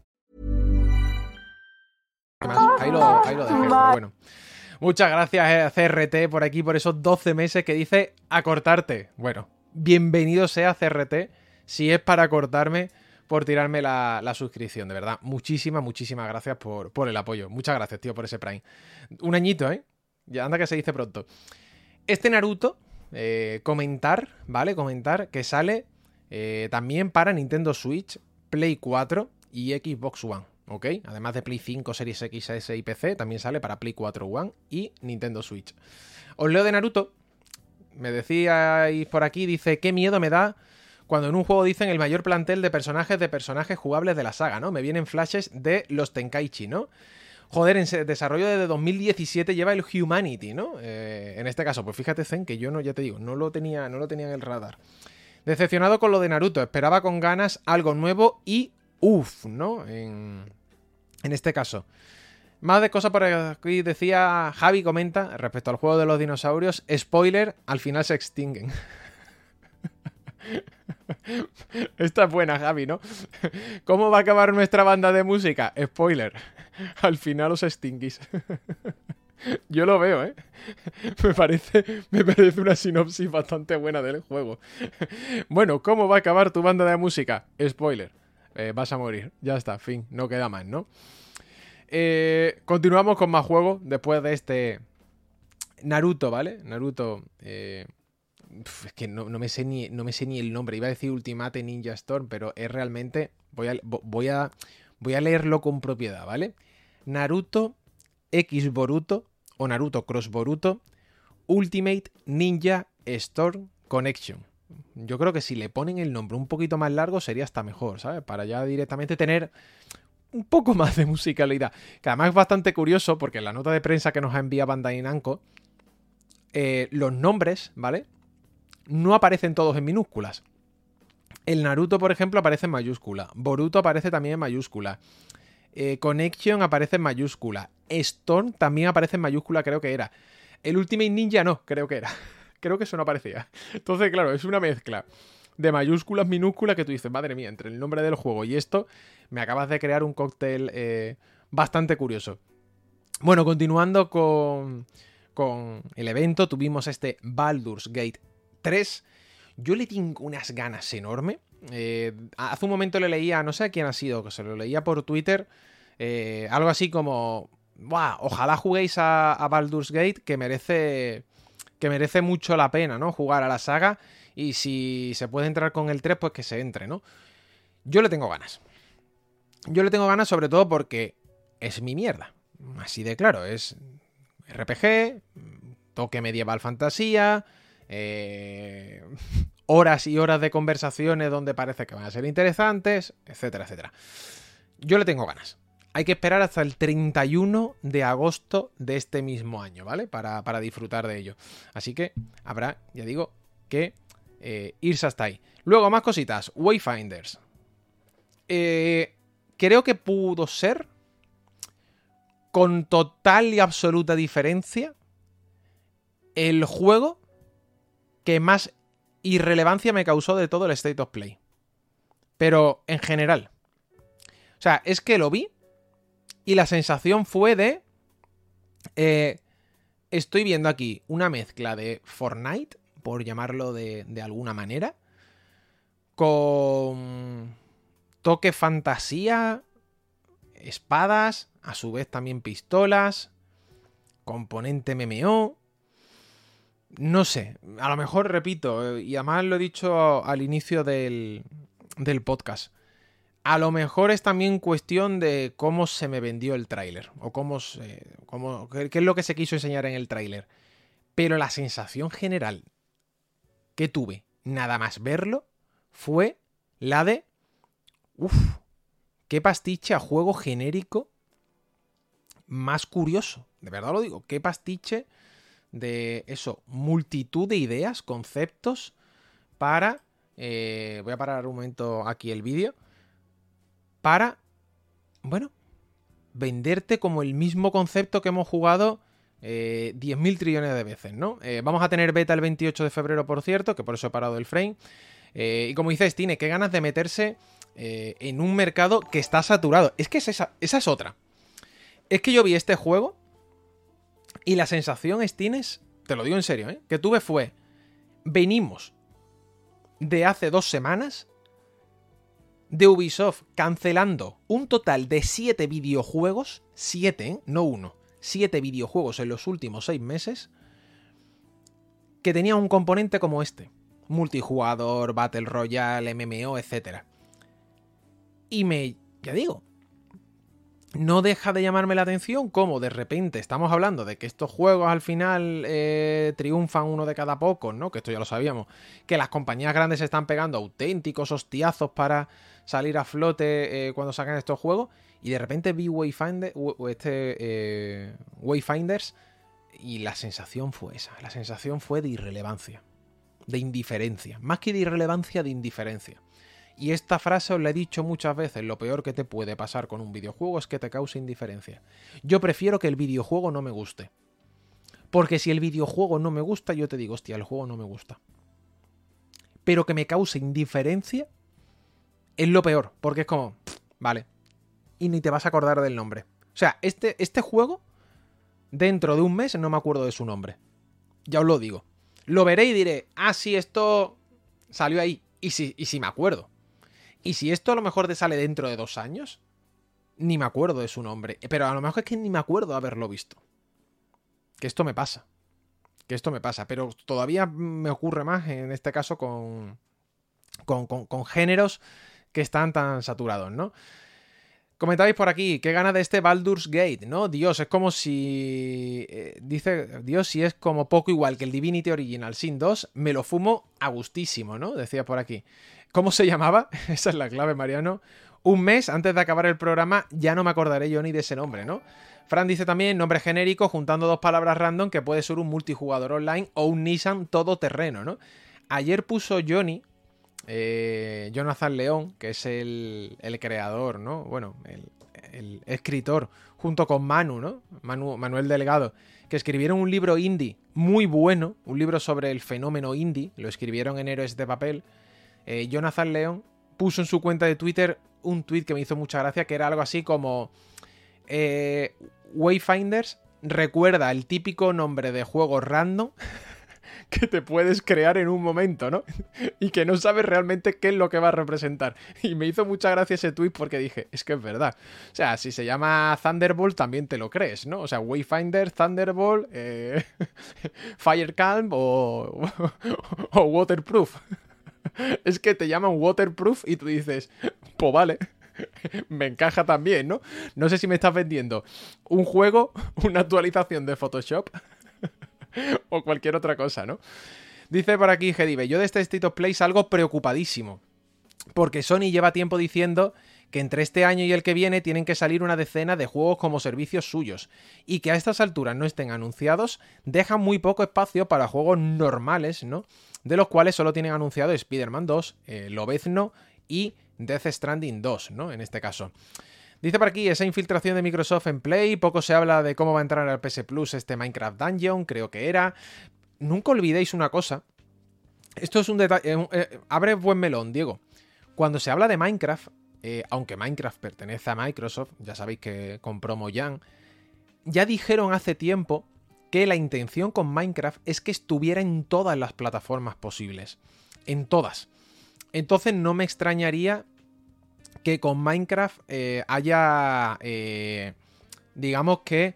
Ahí lo, ahí lo dejé, bueno. Muchas gracias eh, CRT por aquí, por esos 12 meses que dice acortarte. Bueno, bienvenido sea CRT, si es para cortarme, por tirarme la, suscripción, de verdad. Muchísimas, muchísimas gracias por, por el apoyo. Muchas gracias, tío, por ese Prime. Un añito, ¿eh? Ya anda que se dice pronto. Este Naruto, eh, comentar, ¿vale? Comentar que sale eh, también para Nintendo Switch, Play 4 y Xbox One, ¿ok? Además de Play 5, Series XS y PC, también sale para Play 4 One y Nintendo Switch. Os leo de Naruto. Me decíais por aquí, dice, qué miedo me da cuando en un juego dicen el mayor plantel de personajes de personajes jugables de la saga, ¿no? Me vienen flashes de los Tenkaichi, ¿no? Joder, en desarrollo desde 2017 lleva el Humanity, ¿no? Eh, en este caso, pues fíjate, Zen, que yo no, ya te digo, no lo tenía, no lo tenía en el radar. Decepcionado con lo de Naruto, esperaba con ganas algo nuevo y uff, ¿no? En, en este caso. Más de cosas por aquí decía Javi comenta respecto al juego de los dinosaurios. Spoiler, al final se extinguen. [laughs] Esta es buena, Javi, ¿no? ¿Cómo va a acabar nuestra banda de música? Spoiler. Al final os extinguís. [laughs] Yo lo veo, ¿eh? [laughs] Me parece, me parece una sinopsis bastante buena del juego. Bueno, ¿cómo va a acabar tu banda de música? Spoiler. Eh, vas a morir. Ya está, fin. No queda más, ¿no? Eh, continuamos con más juegos después de este Naruto, ¿vale? Naruto. Eh, es que no, me sé ni, no me sé ni el nombre. Iba a decir Ultimate Ninja Storm, pero es realmente. Voy a, voy a, voy a leerlo con propiedad, ¿vale? Naruto X Boruto o Naruto Cross Boruto Ultimate Ninja Storm Connection. Yo creo que si le ponen el nombre un poquito más largo sería hasta mejor, ¿sabes? Para ya directamente tener un poco [laughs] más de musicalidad. Que además es bastante curioso porque en la nota de prensa que nos ha enviado Bandai eh, los nombres, ¿vale? no aparecen todos en minúsculas. El Naruto, por ejemplo, aparece en mayúscula. Boruto aparece también en mayúscula. Eh, Connection aparece en mayúscula. Storm también aparece en mayúscula, creo que era. El Ultimate Ninja no, creo que era. [laughs] creo que eso no aparecía. [laughs] Entonces, claro, es una mezcla de mayúsculas, minúsculas que tú dices, madre mía, entre el nombre del juego y esto, me acabas de crear un cóctel eh, bastante curioso. Bueno, continuando con, con el evento, tuvimos este Baldur's Gate 3, yo le tengo unas ganas enormes. Eh, hace un momento le leía, no sé a quién ha sido, que se lo leía por Twitter, eh, algo así como, ojalá juguéis a, Baldur's Gate, que merece, que merece mucho la pena, ¿no? Jugar a la saga, y si se puede entrar con el 3, pues que se entre, ¿no? Yo le tengo ganas. Yo le tengo ganas sobre todo porque es mi mierda. Así de claro, es RPG, toque medieval fantasía, eh, [laughs] horas y horas de conversaciones donde parece que van a ser interesantes, etcétera, etcétera. Yo le tengo ganas. Hay que esperar hasta el 31 de agosto de este mismo año, ¿vale? Para, disfrutar de ello. Así que habrá, ya digo, que eh, irse hasta ahí. Luego, más cositas. Wayfinders. Eh, creo que pudo ser, con total y absoluta diferencia, el juego que más irrelevancia me causó de todo el State of Play. Pero en general. O sea, es que lo vi y la sensación fue de... Eh, estoy viendo aquí una mezcla de Fortnite, por llamarlo de, de alguna manera, con toque fantasía, espadas, a su vez también pistolas, componente MMO. No sé, a lo mejor repito, y además lo he dicho al inicio del, del podcast. A lo mejor es también cuestión de cómo se me vendió el tráiler. O cómo, cómo, qué es lo que se quiso enseñar en el tráiler. Pero la sensación general que tuve, nada más verlo, fue la de... Uf, qué pastiche a juego genérico más curioso. De verdad lo digo, qué pastiche de eso, multitud de ideas, conceptos para... Eh, voy a parar un momento aquí el vídeo para, bueno, venderte como el mismo concepto que hemos jugado eh, 10.000 trillones de veces, ¿no? Eh, vamos a tener beta el 28 de febrero, por cierto, que por eso he parado el frame. Eh, y como dices, tiene qué ganas de meterse eh, en un mercado que está saturado. Es que esa, es otra. Es que yo vi este juego y la sensación, Stines, te lo digo en serio, que tuve fue, venimos de hace dos semanas de Ubisoft cancelando un total de 7 videojuegos, 7, ¿eh? no uno, 7 videojuegos en los últimos 6 meses, que tenían un componente como este, multijugador, Battle Royale, MMO, etc. Y me, ya digo, no deja de llamarme la atención cómo de repente estamos hablando de que estos juegos al final eh, triunfan uno de cada poco, ¿no? Que esto ya lo sabíamos. Que las compañías grandes están pegando auténticos hostiazos para salir a flote eh, cuando sacan estos juegos. Y de repente vi Wayfinder, este, eh, Wayfinders y la sensación fue esa. La sensación fue de irrelevancia, de indiferencia. Más que de irrelevancia, de indiferencia. Y esta frase os la he dicho muchas veces, lo peor que te puede pasar con un videojuego es que te cause indiferencia. Yo prefiero que el videojuego no me guste. Porque si el videojuego no me gusta, yo te digo, hostia, el juego no me gusta. Pero que me cause indiferencia es lo peor, porque es como, vale, y ni te vas a acordar del nombre. O sea, este, este juego, dentro de un mes no me acuerdo de su nombre. Ya os lo digo. Lo veré y diré, ah, sí, esto salió ahí. Y si, y si me acuerdo. Y si esto a lo mejor te sale dentro de dos años, ni me acuerdo de su nombre. Pero a lo mejor es que ni me acuerdo haberlo visto. Que esto me pasa. Que esto me pasa. Pero todavía me ocurre más en este caso con, con, con, géneros que están tan saturados, ¿no? Comentabais por aquí, qué gana de este Baldur's Gate, ¿no? Dios, es como si... Eh, dice, Dios, si es como poco igual que el Divinity Original Sin 2, me lo fumo a gustísimo, ¿no? Decía por aquí. ¿Cómo se llamaba? [laughs] Esa es la clave, Mariano. Un mes antes de acabar el programa ya no me acordaré yo ni de ese nombre, ¿no? Fran dice también nombre genérico juntando dos palabras random que puede ser un multijugador online o un Nissan todoterreno, ¿no? Ayer puso Johnny, eh, Jonathan León, que es el, creador, ¿no? Bueno, el, escritor, junto con Manu, ¿no? Manuel Delgado, que escribieron un libro indie muy bueno, un libro sobre el fenómeno indie, lo escribieron en Héroes de Papel, eh, Jonathan León puso en su cuenta de Twitter un tweet que me hizo mucha gracia, que era algo así como eh, Wayfinders recuerda el típico nombre de juego random [laughs] que te puedes crear en un momento, ¿no? [laughs] y que no sabes realmente qué es lo que va a representar. [laughs] Y me hizo mucha gracia ese tweet porque dije, es que es verdad. O sea, si se llama Thunderbolt también te lo crees, ¿no? O sea, Wayfinder, Thunderbolt, eh, Firecalm o, o Waterproof. es que te llaman waterproof y tú dices, pues vale. me encaja también, ¿no? No sé si me estás vendiendo un juego, una actualización de Photoshop [laughs] o cualquier otra cosa, ¿no? Dice por aquí Gedive, yo de este State of Play salgo preocupadísimo. Porque Sony lleva tiempo diciendo que entre este año y el que viene tienen que salir una decena de juegos como servicios suyos, y que a estas alturas no estén anunciados deja muy poco espacio para juegos normales, ¿no? De los cuales solo tienen anunciado Spider-Man 2, eh, Lobezno y Death Stranding 2, ¿no? En este caso. Dice por aquí, esa infiltración de Microsoft en Play, poco se habla de cómo va a entrar al PS Plus este Minecraft Dungeon, creo que era. Nunca olvidéis una cosa. Esto es un detalle... Eh, eh, abre buen melón, Diego. Cuando se habla de Minecraft, eh, aunque Minecraft pertenece a Microsoft, ya sabéis que compró Mojang, ya dijeron hace tiempo que la intención con Minecraft es que estuviera en todas las plataformas posibles. En todas. Entonces no me extrañaría que con Minecraft eh, haya, eh, digamos que,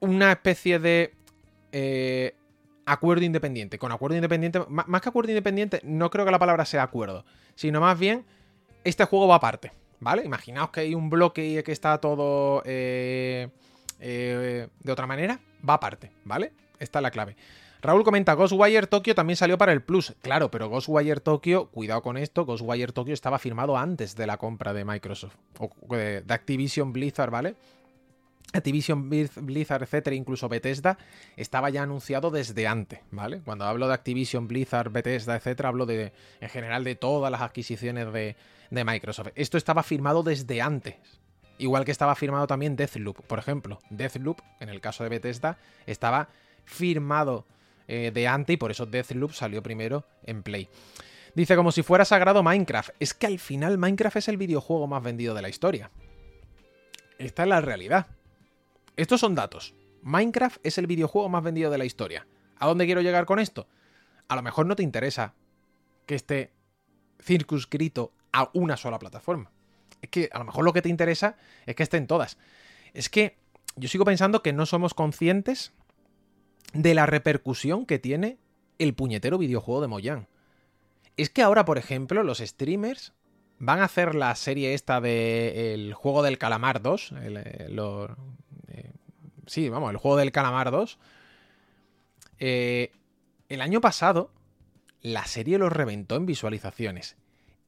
una especie de acuerdo independiente. Con acuerdo independiente, más que acuerdo independiente, no creo que la palabra sea acuerdo, sino más bien este juego va aparte, ¿vale? Imaginaos que hay un bloque que está todo eh, eh, de otra manera, va aparte, ¿vale? Esta es la clave. Raúl comenta, Ghostwire Tokyo también salió para el Plus. Claro, pero Ghostwire Tokyo, cuidado con esto, Ghostwire Tokyo estaba firmado antes de la compra de Microsoft, de Activision Blizzard, ¿vale? Activision Blizzard, etcétera, incluso Bethesda, estaba ya anunciado desde antes, ¿vale? Cuando hablo de Activision Blizzard, Bethesda, etcétera, hablo de, en general de todas las adquisiciones de, de Microsoft. Esto estaba firmado desde antes. Igual que estaba firmado también Deathloop, por ejemplo. Deathloop, en el caso de Bethesda, estaba firmado eh, de antes y por eso Deathloop salió primero en Play. Dice como si fuera sagrado Minecraft. Es que al final Minecraft es el videojuego más vendido de la historia. Esta es la realidad. Estos son datos. Minecraft es el videojuego más vendido de la historia. ¿A dónde quiero llegar con esto? A lo mejor no te interesa que esté circunscrito a una sola plataforma. Es que a lo mejor lo que te interesa es que estén todas. Es que yo sigo pensando que no somos conscientes de la repercusión que tiene el puñetero videojuego de Mojang. Es que ahora, por ejemplo, los streamers van a hacer la serie esta de el juego del calamar 2. Eh, eh, sí, vamos, el juego del calamar 2. Eh, el año pasado, la serie lo reventó en visualizaciones.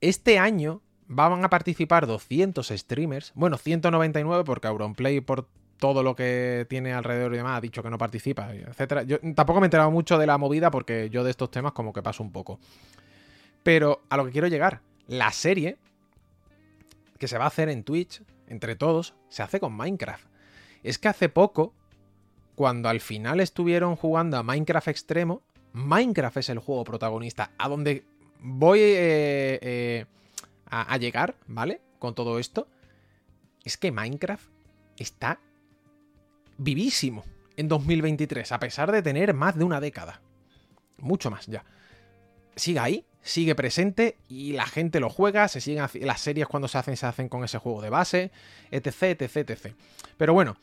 Este año van a participar 200 streamers, bueno, 199 porque Auronplay por todo lo que tiene alrededor y demás ha dicho que no participa, etcétera. Yo tampoco me he enterado mucho de la movida porque yo de estos temas como que paso un poco. Pero a lo que quiero llegar, la serie que se va a hacer en Twitch, entre todos, se hace con Minecraft. Es que hace poco, cuando al final estuvieron jugando a Minecraft Extremo, Minecraft es el juego protagonista, a donde voy eh, eh, a, llegar, ¿vale? Con todo esto, es que Minecraft está vivísimo en 2023, a pesar de tener más de una década. Mucho más ya. Sigue ahí, sigue presente y la gente lo juega, se siguen las series cuando se hacen, se hacen con ese juego de base, etc, etc, etc. Pero bueno,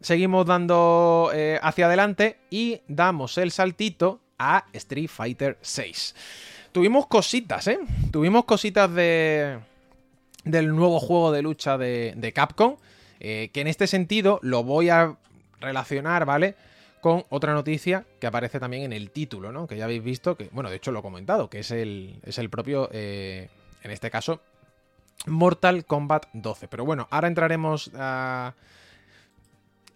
seguimos dando eh, hacia adelante y damos el saltito a Street Fighter 6 tuvimos cositas, ¿eh? Tuvimos cositas de, del nuevo juego de lucha de, Capcom, eh, que en este sentido lo voy a relacionar, ¿vale? Con otra noticia que aparece también en el título, ¿no? Que ya habéis visto, que, bueno, de hecho lo he comentado, que es el, es el propio, eh, en este caso, Mortal Kombat 12. Pero bueno, ahora entraremos a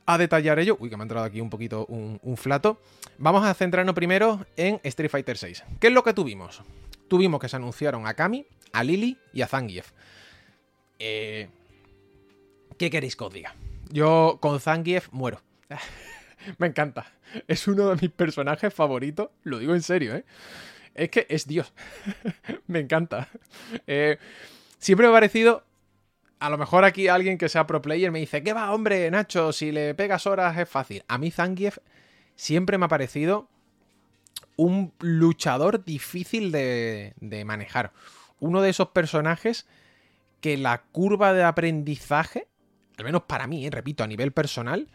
a detallar ello. Uy, que me ha entrado aquí un poquito un, flato. Vamos a centrarnos primero en Street Fighter 6. ¿Qué es lo que tuvimos? Tuvimos que se anunciaron a Kami, a Lily y a Zangief. Eh, ¿Qué queréis que os diga? Yo con Zangief muero. [laughs] me encanta. Es uno de mis personajes favoritos. Lo digo en serio, ¿eh? Es que es Dios. [laughs] me encanta. Eh, siempre me ha parecido a lo mejor aquí alguien que sea pro player me dice, ¿qué va, hombre, Nacho? Si le pegas horas es fácil. A mí Zangief siempre me ha parecido un luchador difícil de, manejar. Uno de esos personajes que la curva de aprendizaje, al menos para mí, eh, repito, a nivel personal,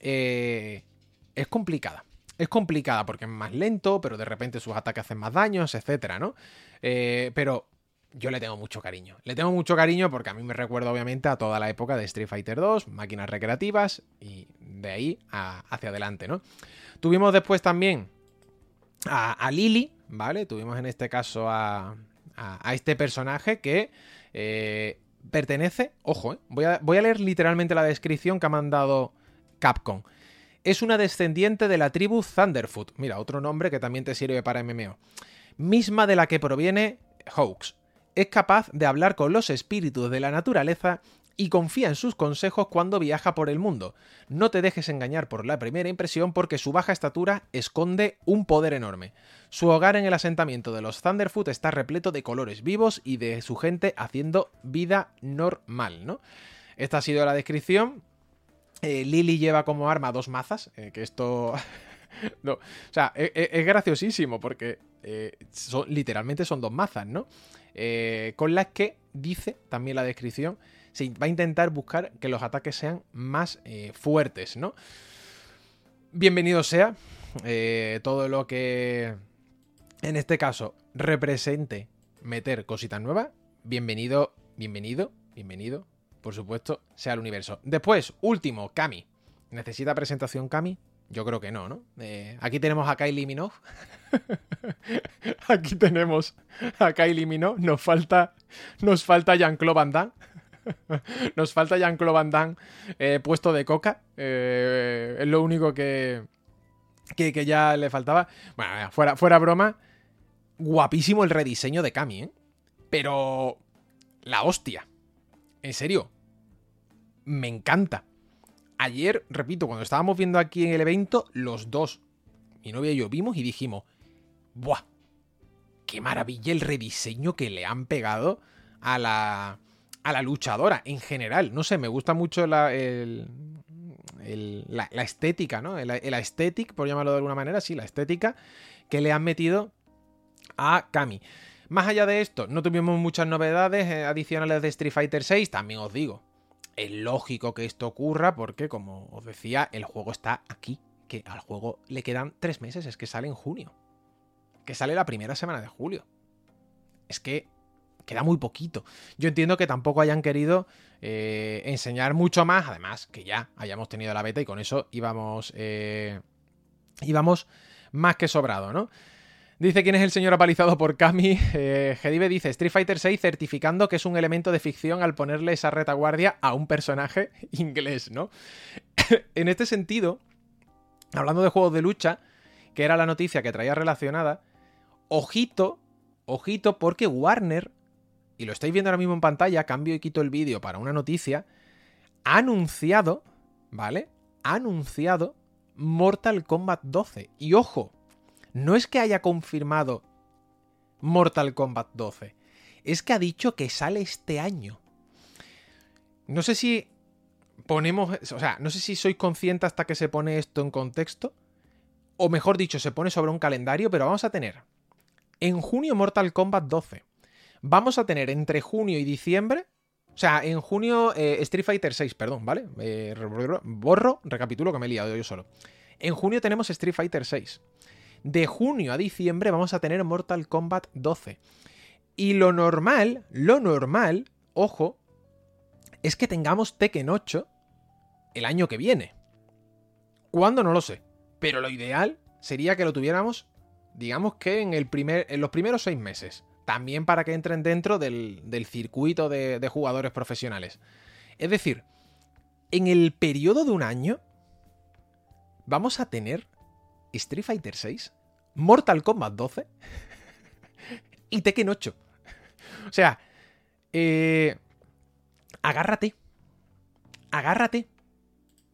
eh, es complicada. Es complicada porque es más lento, pero de repente sus ataques hacen más daños, etcétera, ¿no? Eh, pero yo le tengo mucho cariño. Le tengo mucho cariño porque a mí me recuerda obviamente a toda la época de Street Fighter 2, máquinas recreativas y de ahí hacia adelante, ¿no? Tuvimos después también a, Lily, ¿vale? Tuvimos en este caso a, a, este personaje que eh, pertenece, ojo, eh, voy, voy a leer literalmente la descripción que ha mandado Capcom. Es una descendiente de la tribu Thunderfoot, mira, otro nombre que también te sirve para MMO, misma de la que proviene Hawks. Es capaz de hablar con los espíritus de la naturaleza y confía en sus consejos cuando viaja por el mundo. No te dejes engañar por la primera impresión porque su baja estatura esconde un poder enorme. Su hogar en el asentamiento de los Thunderfoot está repleto de colores vivos y de su gente haciendo vida normal, ¿no? Esta ha sido la descripción. Eh, Lily lleva como arma dos mazas, eh, que esto... [laughs] no, o sea, e, e, es, graciosísimo porque eh, literalmente son dos mazas, ¿no? con las que dice también la descripción se va a intentar buscar que los ataques sean más eh, fuertes, ¿no? Bienvenido sea eh, todo lo que en este caso represente meter cositas nuevas. Bienvenido, bienvenido, bienvenido, por supuesto, sea el universo. Después, último, Kami. ¿Necesita presentación Kami? Yo creo que no, ¿no? Eh, aquí tenemos a Kylie Minogue. [laughs] aquí tenemos a Kylie Minogue. Nos falta, nos falta Jean-Claude Van Damme. [laughs] Nos falta Jean-Claude Van Damme eh, puesto de coca. Eh, es lo único que, que, ya le faltaba. Bueno, fuera, fuera broma. Guapísimo el rediseño de Cami, ¿eh? Pero... La hostia. En serio. Me encanta. Ayer, repito, cuando estábamos viendo aquí en el evento, los dos, mi novia y yo, vimos y dijimos, ¡buah! ¡Qué maravilla el rediseño que le han pegado a la, a la luchadora en general. No sé, me gusta mucho la, la, estética, ¿no? La, estética, por llamarlo de alguna manera, sí, la estética que le han metido a Kami. Más allá de esto, no tuvimos muchas novedades eh, adicionales de Street Fighter VI, también os digo. Es lógico que esto ocurra porque, como os decía, el juego está aquí. Que al juego le quedan tres meses, es que sale en junio. Que sale la primera semana de julio. Es que queda muy poquito. Yo entiendo que tampoco hayan querido eh, enseñar mucho más, además que ya hayamos tenido la beta y con eso íbamos, eh, íbamos más que sobrado, ¿no? Dice quién es el señor apalizado por Kami. Eh, dice Street Fighter 6 certificando que es un elemento de ficción al ponerle esa retaguardia a un personaje [laughs] inglés, ¿no? [laughs] en este sentido, hablando de juegos de lucha, que era la noticia que traía relacionada, ojito, ojito, porque Warner y lo estáis viendo ahora mismo en pantalla, cambio y quito el vídeo para una noticia, ha anunciado, ¿vale? Ha anunciado Mortal Kombat 12. Y ojo, no es que haya confirmado Mortal Kombat 12, es que ha dicho que sale este año. No sé si ponemos, o sea, no sé si sois conscientes hasta que se pone esto en contexto, o mejor dicho, se pone sobre un calendario, pero vamos a tener en junio Mortal Kombat 12 vamos a tener entre junio y diciembre. O sea, en junio eh, Street Fighter 6, perdón, ¿vale? Eh, borro, recapitulo que me he liado yo solo. En junio tenemos Street Fighter 6. De junio a diciembre vamos a tener Mortal Kombat 12. Y lo normal, lo normal, ojo, es que tengamos Tekken 8 el año que viene. ¿Cuándo? No lo sé. Pero lo ideal sería que lo tuviéramos, digamos que en, los primeros seis meses también para que entren dentro del, circuito de, jugadores profesionales. Es decir, en el periodo de un año vamos a tener Street Fighter 6, Mortal Kombat 12 y Tekken 8. O sea, eh, agárrate. Agárrate.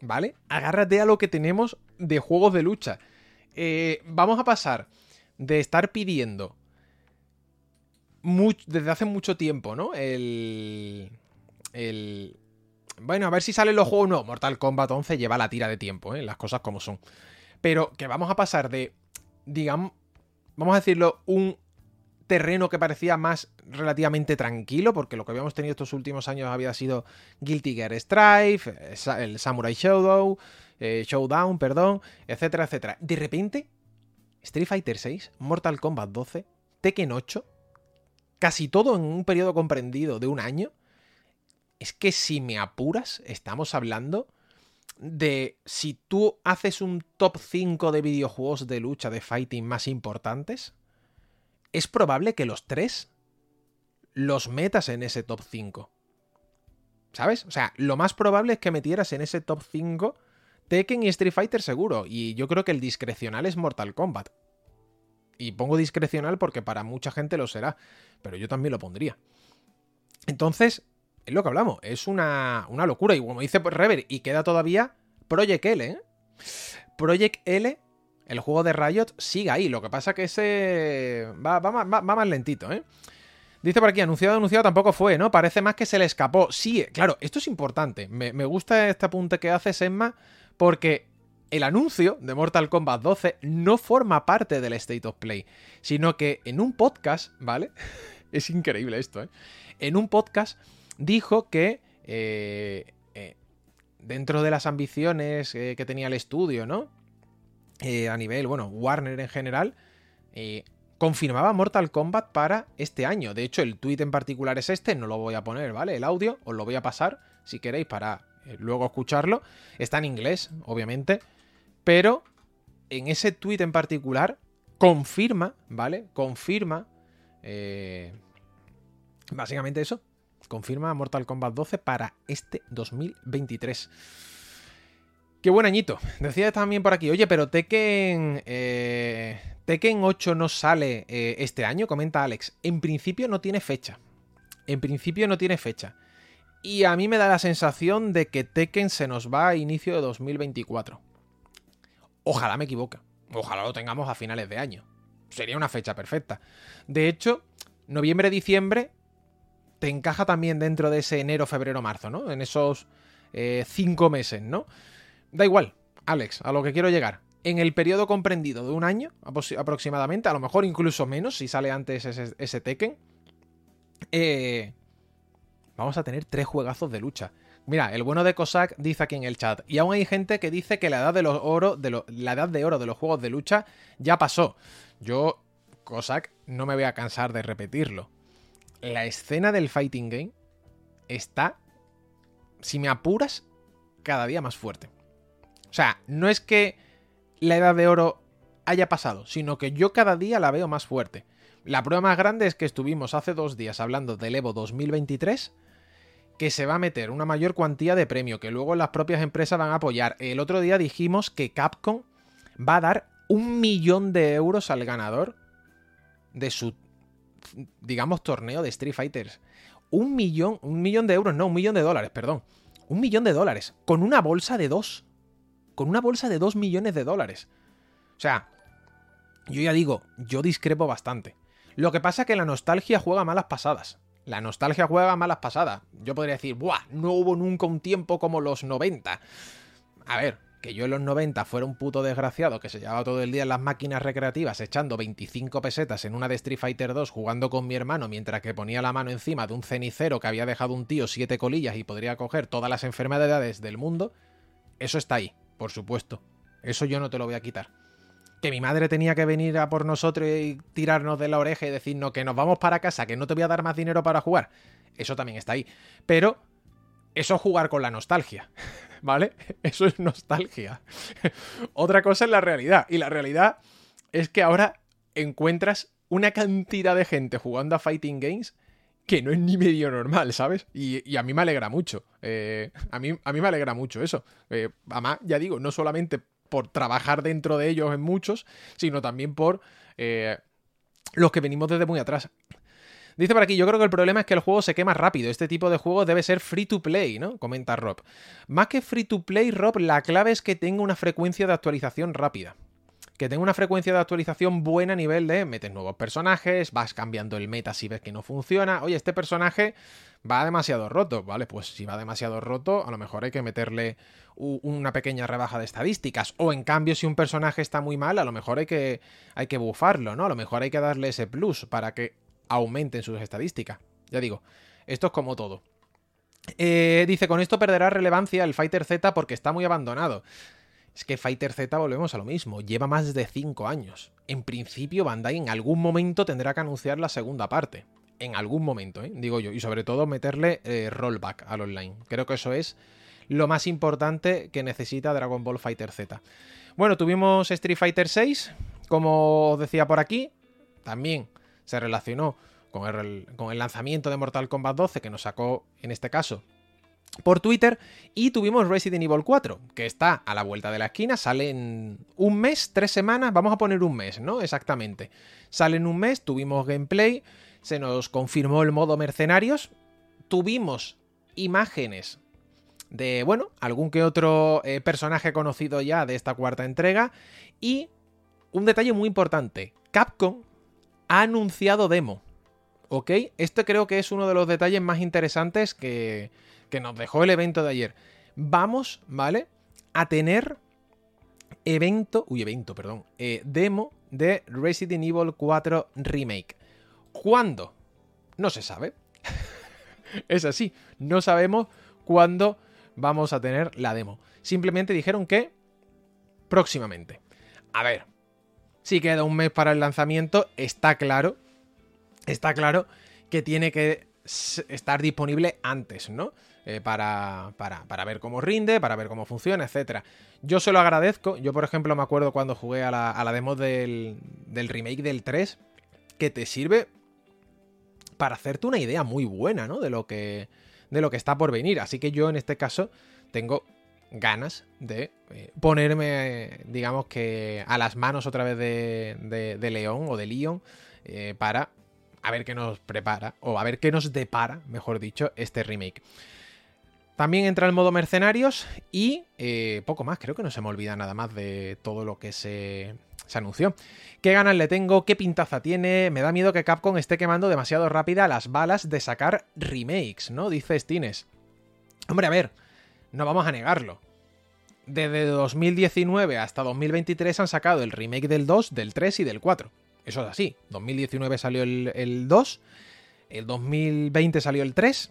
¿Vale? Agárrate a lo que tenemos de juegos de lucha. Eh, vamos a pasar de estar pidiendo desde hace mucho tiempo, ¿no? El, el... Bueno, a ver si salen los juegos. No, Mortal Kombat 11 lleva la tira de tiempo, ¿eh? Las cosas como son. Pero que vamos a pasar de, digamos, vamos a decirlo, un terreno que parecía más relativamente tranquilo, porque lo que habíamos tenido estos últimos años había sido Guilty Gear Strife, el Samurai Showdown, eh, Showdown, perdón, etcétera, etcétera. De repente, Street Fighter 6, Mortal Kombat 12, Tekken 8, casi todo en un periodo comprendido de un año, es que si me apuras, estamos hablando de si tú haces un top 5 de videojuegos de lucha de fighting más importantes, es probable que los tres los metas en ese top 5. ¿Sabes? O sea, lo más probable es que metieras en ese top 5 Tekken y Street Fighter seguro. Y yo creo que el discrecional es Mortal Kombat. Y pongo discrecional porque para mucha gente lo será. Pero yo también lo pondría. Entonces, es lo que hablamos. Es una, una locura. Y como dice Rever, y queda todavía Project L, ¿eh? Project L, el juego de Riot, sigue ahí. Lo que pasa que ese va, va, más lentito, ¿eh? Dice por aquí, anunciado, anunciado tampoco fue, ¿no? Parece más que se le escapó. Sí, claro, esto es importante. Me, gusta este apunte que hace Emma porque el anuncio de Mortal Kombat 12 no forma parte del State of Play, sino que en un podcast, ¿vale? [laughs] es increíble esto, ¿eh? En un podcast dijo que eh, eh, dentro de las ambiciones eh, que tenía el estudio, ¿no? a nivel, bueno, Warner en general, confirmaba Mortal Kombat para este año. De hecho, el tweet en particular es este, no lo voy a poner, ¿vale? El audio, os lo voy a pasar si queréis para luego escucharlo. Está en inglés, obviamente, pero en ese tweet en particular confirma, ¿vale? Confirma básicamente eso, confirma Mortal Kombat 12 para este 2023. Qué buen añito. Decía también por aquí, oye, pero Tekken, eh, Tekken 8 no sale eh, este año, comenta Alex. En principio no tiene fecha. En principio no tiene fecha. Y a mí me da la sensación de que Tekken se nos va a inicio de 2024. Ojalá me equivoque. Ojalá lo tengamos a finales de año. Sería una fecha perfecta. De hecho, noviembre-diciembre te encaja también dentro de ese enero, febrero, marzo, ¿no? En esos eh, cinco meses, ¿no? Da igual, Alex, a lo que quiero llegar. En el periodo comprendido de un año aproximadamente, a lo mejor incluso menos si sale antes ese, Tekken, eh, vamos a tener tres juegazos de lucha. Mira, el bueno de Cossack dice aquí en el chat, y aún hay gente que dice que la edad de los oro, de la edad de oro de los juegos de lucha ya pasó. Yo, Cossack, no me voy a cansar de repetirlo la escena del fighting game está, si me apuras, cada día más fuerte. O sea, no es que la edad de oro haya pasado, sino que yo cada día la veo más fuerte. La prueba más grande es que estuvimos hace dos días hablando del Evo 2023, que se va a meter una mayor cuantía de premio, que luego las propias empresas van a apoyar. El otro día dijimos que Capcom va a dar un millón de euros al ganador de su digamos, torneo de Street Fighters. Un millón, un millón de euros, no, un millón de dólares, perdón. Un millón de dólares. Con una bolsa de dos. Con una bolsa de dos millones de dólares. O sea, yo ya digo, yo discrepo bastante. Lo que pasa es que la nostalgia juega malas pasadas. La nostalgia juega malas pasadas. Yo podría decir, ¡buah! No hubo nunca un tiempo como los 90. A ver, que yo en los 90 fuera un puto desgraciado que se llevaba todo el día en las máquinas recreativas echando 25 pesetas en una de Street Fighter 2 jugando con mi hermano mientras que ponía la mano encima de un cenicero que había dejado un tío siete colillas y podría coger todas las enfermedades del mundo, eso está ahí, por supuesto. Eso yo no te lo voy a quitar. Que mi madre tenía que venir a por nosotros y tirarnos de la oreja y decirnos que nos vamos para casa, que no te voy a dar más dinero para jugar. Eso también está ahí. Pero eso es jugar con la nostalgia. ¿Vale? [laughs] Eso es nostalgia. [laughs] Otra cosa es la realidad. Y la realidad es que ahora encuentras una cantidad de gente jugando a fighting games que no es ni medio normal, ¿sabes? Y, a mí me alegra mucho. Eh, a, mí, a mí me alegra mucho eso. Eh, además, ya digo, no solamente por trabajar dentro de ellos en muchos, sino también por eh, los que venimos desde muy atrás. Dice por aquí, yo creo que el problema es que el juego se quema rápido. Este tipo de juego debe ser free to play, ¿no? Comenta Rob. Más que free to play, Rob, la clave es que tenga una frecuencia de actualización rápida. Que tenga una frecuencia de actualización buena a nivel de metes nuevos personajes, vas cambiando el meta si ves que no funciona. Oye, este personaje va demasiado roto, ¿vale? Pues si va demasiado roto, a lo mejor hay que meterle una pequeña rebaja de estadísticas. O en cambio, si un personaje está muy mal, a lo mejor hay que, hay que bufarlo, ¿no? A lo mejor hay que darle ese plus para que aumenten sus estadísticas. Ya digo, esto es como todo. Eh, dice, con esto perderá relevancia el Fighter Z porque está muy abandonado. Es que Fighter Z volvemos a lo mismo, lleva más de 5 años. En principio Bandai en algún momento tendrá que anunciar la segunda parte. En algún momento, ¿eh? digo yo. Y sobre todo meterle eh, rollback al online. Creo que eso es lo más importante que necesita Dragon Ball Fighter Z. Bueno, tuvimos Street Fighter 6, como os decía por aquí. También se relacionó con el, con el lanzamiento de Mortal Kombat 12 que nos sacó, en este caso, por Twitter y tuvimos Resident Evil 4, que está a la vuelta de la esquina, sale en un mes, tres semanas, vamos a poner un mes, ¿no? Exactamente. Sale en un mes, tuvimos gameplay, se nos confirmó el modo mercenarios, tuvimos imágenes de, bueno, algún que otro eh, personaje conocido ya de esta cuarta entrega y un detalle muy importante, Capcom ha anunciado demo, ¿ok? Este creo que es uno de los detalles más interesantes que, que nos dejó el evento de ayer. Vamos, ¿vale? A tener evento, uy, evento, perdón, eh, demo de Resident Evil 4 Remake. ¿Cuándo? No se sabe. [laughs] es así, no sabemos cuándo vamos a tener la demo. Simplemente dijeron que próximamente. A ver, si queda un mes para el lanzamiento, está claro, está claro que tiene que estar disponible antes, ¿no? Eh, para, para, ver cómo rinde, para ver cómo funciona, etc. Yo se lo agradezco. Yo, por ejemplo, me acuerdo cuando jugué a la, a la demo del, del, remake del 3, que te sirve para hacerte una idea muy buena, ¿no? De lo que, de lo que está por venir. Así que yo, en este caso, tengo ganas de eh, ponerme, digamos que, a las manos otra vez de, de, León o de Leon eh, para a ver qué nos prepara, o a ver qué nos depara, mejor dicho, este remake. También entra el modo mercenarios y eh, poco más, creo que no se me olvida nada más de todo lo que se, se anunció. ¿Qué ganas le tengo? ¿Qué pintaza tiene? Me da miedo que Capcom esté quemando demasiado rápida las balas de sacar remakes, ¿no? Dice Stines. Hombre, a ver, no vamos a negarlo. Desde 2019 hasta 2023 han sacado el remake del 2, del 3 y del 4. Eso es así. 2019 salió el, el 2, el 2020 salió el 3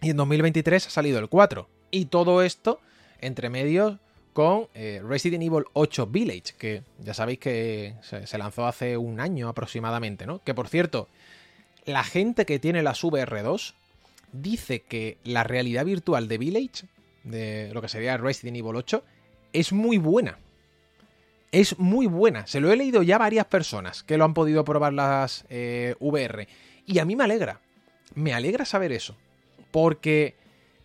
y en 2023 ha salido el 4. Y todo esto entre medios con eh, Resident Evil 8 Village, que ya sabéis que se, lanzó hace un año aproximadamente, ¿no? Que por cierto, la gente que tiene las VR2 dice que la realidad virtual de Village, de lo que sería Resident Evil 8, es muy buena. Es muy buena. Se lo he leído ya a varias personas que lo han podido probar las eh, VR. Y a mí me alegra. Me alegra saber eso. Porque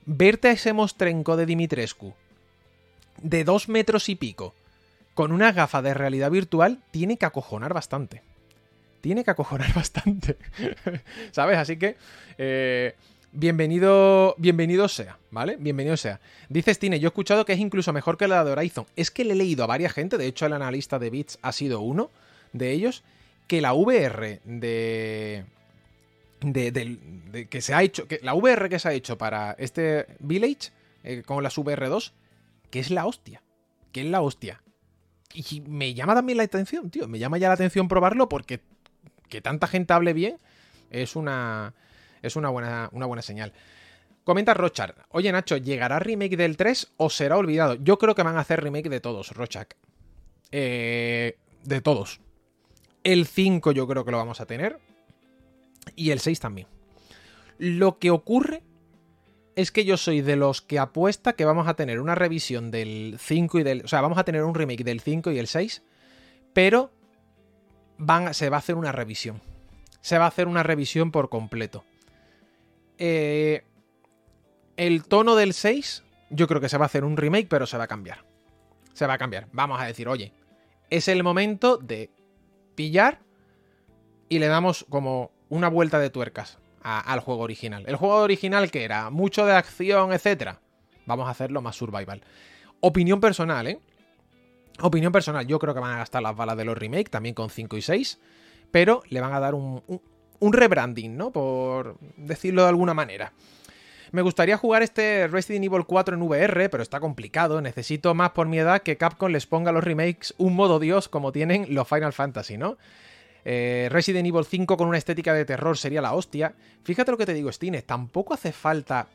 verte a ese mostrenco de Dimitrescu de dos metros y pico con una gafa de realidad virtual tiene que acojonar bastante. Tiene que acojonar [laughs] bastante. ¿Sabes? Así que... Eh, bienvenido, bienvenido sea, ¿vale? Bienvenido sea. Dice Stine, yo he escuchado que es incluso mejor que la de Horizon. Es que le he leído a varias gente, de hecho el analista de Bits ha sido uno de ellos, que la VR de, de, que se ha hecho, que la VR que se ha hecho para este Village, eh, con las VR2, que es la hostia, que es la hostia. Y me llama también la atención, tío, me llama ya la atención probarlo porque que tanta gente hable bien es una, es una buena, una buena señal. Comenta Rochard, oye Nacho, ¿llegará remake del 3 o será olvidado? Yo creo que van a hacer remake de todos, Rochak. Eh, de todos. El 5 yo creo que lo vamos a tener y el 6 también. Lo que ocurre es que yo soy de los que apuesta que vamos a tener una revisión del 5 y del... O sea, vamos a tener un remake del 5 y el 6, pero van, se va a hacer una revisión. Se va a hacer una revisión por completo. Eh, el tono del 6, yo creo que se va a hacer un remake, pero se va a cambiar. Se va a cambiar. Vamos a decir, oye, es el momento de pillar y le damos como una vuelta de tuercas al juego original. El juego original que era mucho de acción, etcétera. Vamos a hacerlo más survival. Opinión personal, ¿eh? Opinión personal, yo creo que van a gastar las balas de los remake, también con 5 y 6, pero le van a dar un, un, rebranding, ¿no? Por decirlo de alguna manera. Me gustaría jugar este Resident Evil 4 en VR, pero está complicado. Necesito más por mi edad que Capcom les ponga a los remakes un modo Dios como tienen los Final Fantasy, ¿no? Eh, Resident Evil 5 con una estética de terror sería la hostia. Fíjate lo que te digo, Stine, tampoco hace falta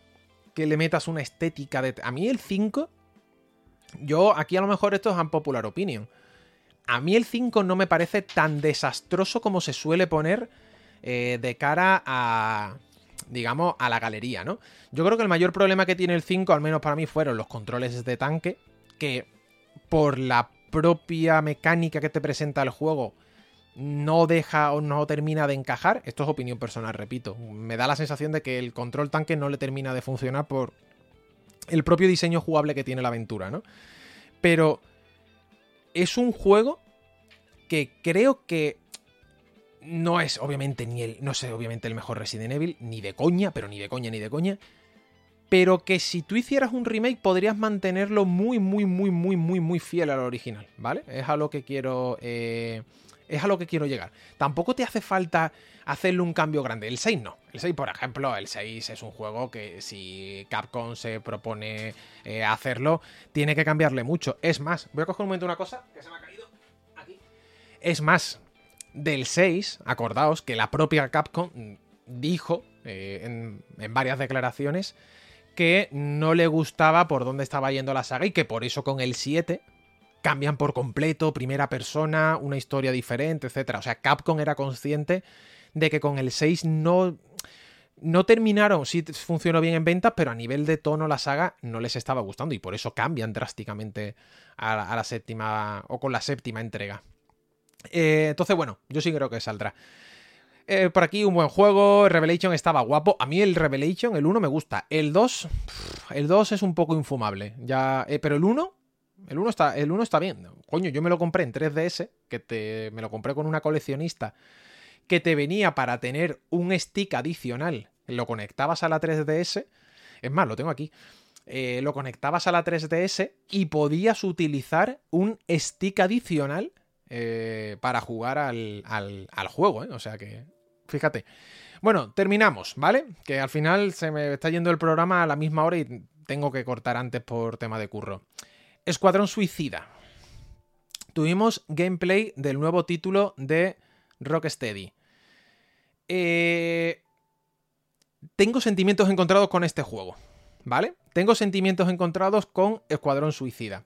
que le metas una estética de... A mí el 5, yo aquí a lo mejor esto es un popular opinion. A mí el 5 no me parece tan desastroso como se suele poner eh, de cara a, digamos, a la galería, ¿no? Yo creo que el mayor problema que tiene el 5, al menos para mí, fueron los controles de tanque, que por la propia mecánica que te presenta el juego, no deja o no termina de encajar. Esto es opinión personal, repito. Me da la sensación de que el control tanque no le termina de funcionar por el propio diseño jugable que tiene la aventura, ¿no? Pero es un juego que creo que no es obviamente ni el, no sé, obviamente el mejor Resident Evil, ni de coña, pero ni de coña, ni de coña. Pero que si tú hicieras un remake podrías mantenerlo muy, muy, muy, muy, muy, muy fiel al original, ¿vale? Es a lo que quiero... Eh, es a lo que quiero llegar. Tampoco te hace falta hacerle un cambio grande. El 6 no. El 6, por ejemplo, el 6 es un juego que si Capcom se propone eh, hacerlo, tiene que cambiarle mucho. Es más, voy a coger un momento una cosa que se me ha caído aquí. Es más, del 6, acordaos que la propia Capcom dijo eh, en, varias declaraciones que no le gustaba por dónde estaba yendo la saga y que por eso con el 7 cambian por completo, primera persona, una historia diferente, etc. O sea, Capcom era consciente de que con el 6 no, no terminaron, sí funcionó bien en ventas, pero a nivel de tono la saga no les estaba gustando y por eso cambian drásticamente a la, séptima o con la séptima entrega. Eh, entonces, bueno, yo sí creo que saldrá. Eh, por aquí un buen juego, Revelation estaba guapo. A mí el Revelation, el 1 me gusta. El 2, el 2 es un poco infumable. Ya, eh, pero el 1 el 1 está, el está bien. Coño, yo me lo compré en 3DS, que te, me lo compré con una coleccionista, que te venía para tener un stick adicional. Lo conectabas a la 3DS. Es más, lo tengo aquí. Eh, lo conectabas a la 3DS y podías utilizar un stick adicional eh, para jugar al, juego. ¿eh? O sea que, fíjate. Bueno, terminamos, ¿vale? Que al final se me está yendo el programa a la misma hora y tengo que cortar antes por tema de curro. Escuadrón Suicida. Tuvimos gameplay del nuevo título de Rocksteady. Eh, tengo sentimientos encontrados con este juego, ¿vale? Tengo sentimientos encontrados con Escuadrón Suicida.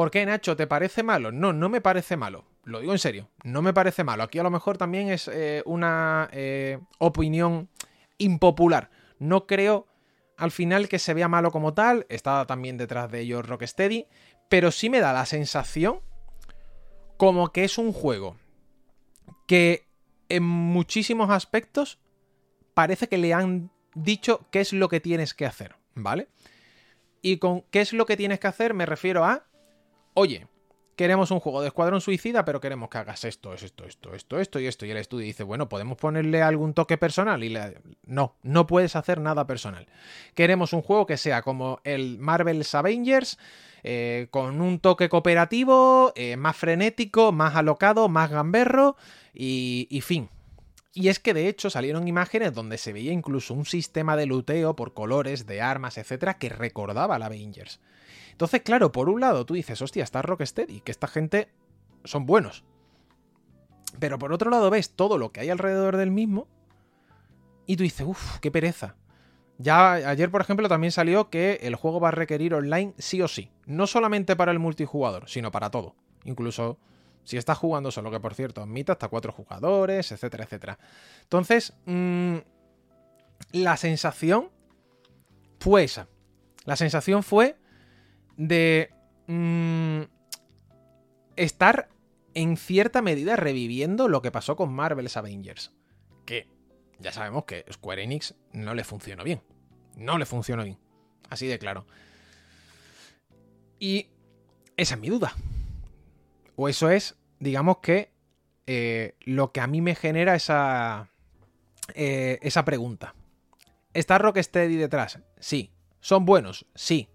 ¿Por qué, Nacho? ¿Te parece malo? No, no me parece malo. Lo digo en serio, no me parece malo. Aquí a lo mejor también es eh, una eh, opinión impopular. No creo al final que se vea malo como tal, está también detrás de ellos Rocksteady, pero sí me da la sensación como que es un juego que en muchísimos aspectos parece que le han dicho qué es lo que tienes que hacer, ¿vale? Y con qué es lo que tienes que hacer me refiero a, oye, queremos un juego de escuadrón suicida, pero queremos que hagas esto, esto, esto, esto, esto y esto. Y el estudio dice, bueno, podemos ponerle algún toque personal. Y le... no, no puedes hacer nada personal. Queremos un juego que sea como el Marvel's Avengers, eh, con un toque cooperativo, eh, más frenético, más alocado, más gamberro y, y fin. Y es que de hecho salieron imágenes donde se veía incluso un sistema de luteo por colores, de armas, etcétera, que recordaba al Avengers. Entonces, claro, por un lado tú dices, hostia, está Rocksteady, que esta gente son buenos. Pero por otro lado ves todo lo que hay alrededor del mismo y tú dices, uff, qué pereza. Ya ayer, por ejemplo, también salió que el juego va a requerir online sí o sí. No solamente para el multijugador, sino para todo. Incluso si estás jugando solo, que por cierto admite hasta cuatro jugadores, etcétera, etcétera. Entonces, mm, la sensación fue esa. La sensación fue de mm, estar en cierta medida reviviendo lo que pasó con Marvel's Avengers. Que ya sabemos que Square Enix no le funcionó bien. No le funcionó bien. Así de claro. Y esa es mi duda. O eso es, digamos que, eh, lo que a mí me genera esa, eh, esa pregunta. ¿Está Rocksteady detrás? Sí. ¿Son buenos? Sí.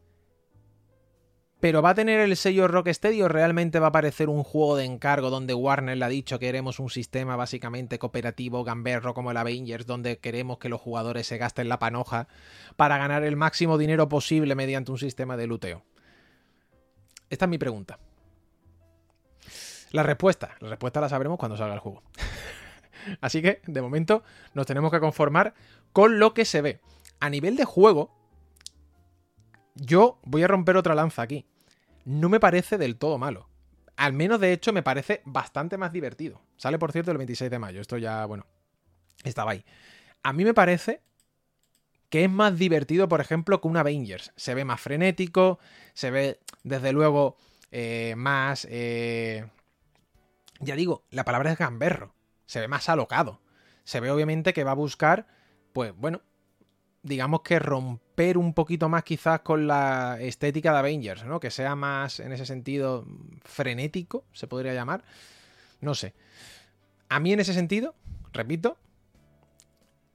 Pero ¿va a tener el sello Rocksteady o realmente va a aparecer un juego de encargo donde Warner le ha dicho que queremos un sistema básicamente cooperativo, gamberro como el Avengers, donde queremos que los jugadores se gasten la panoja para ganar el máximo dinero posible mediante un sistema de luteo? Esta es mi pregunta. La respuesta, la respuesta la sabremos cuando salga el juego. [laughs] Así que, de momento, nos tenemos que conformar con lo que se ve. A nivel de juego, yo voy a romper otra lanza aquí no me parece del todo malo. Al menos, de hecho, me parece bastante más divertido. Sale, por cierto, el 26 de mayo. Esto ya, bueno, estaba ahí. A mí me parece que es más divertido, por ejemplo, que un Avengers. Se ve más frenético, se ve, desde luego, eh, más... Eh, ya digo, la palabra es gamberro. Se ve más alocado. Se ve, obviamente, que va a buscar, pues, bueno, digamos que romper un poquito más quizás con la estética de Avengers, ¿no? Que sea más, en ese sentido, frenético, se podría llamar. No sé. A mí en ese sentido, repito,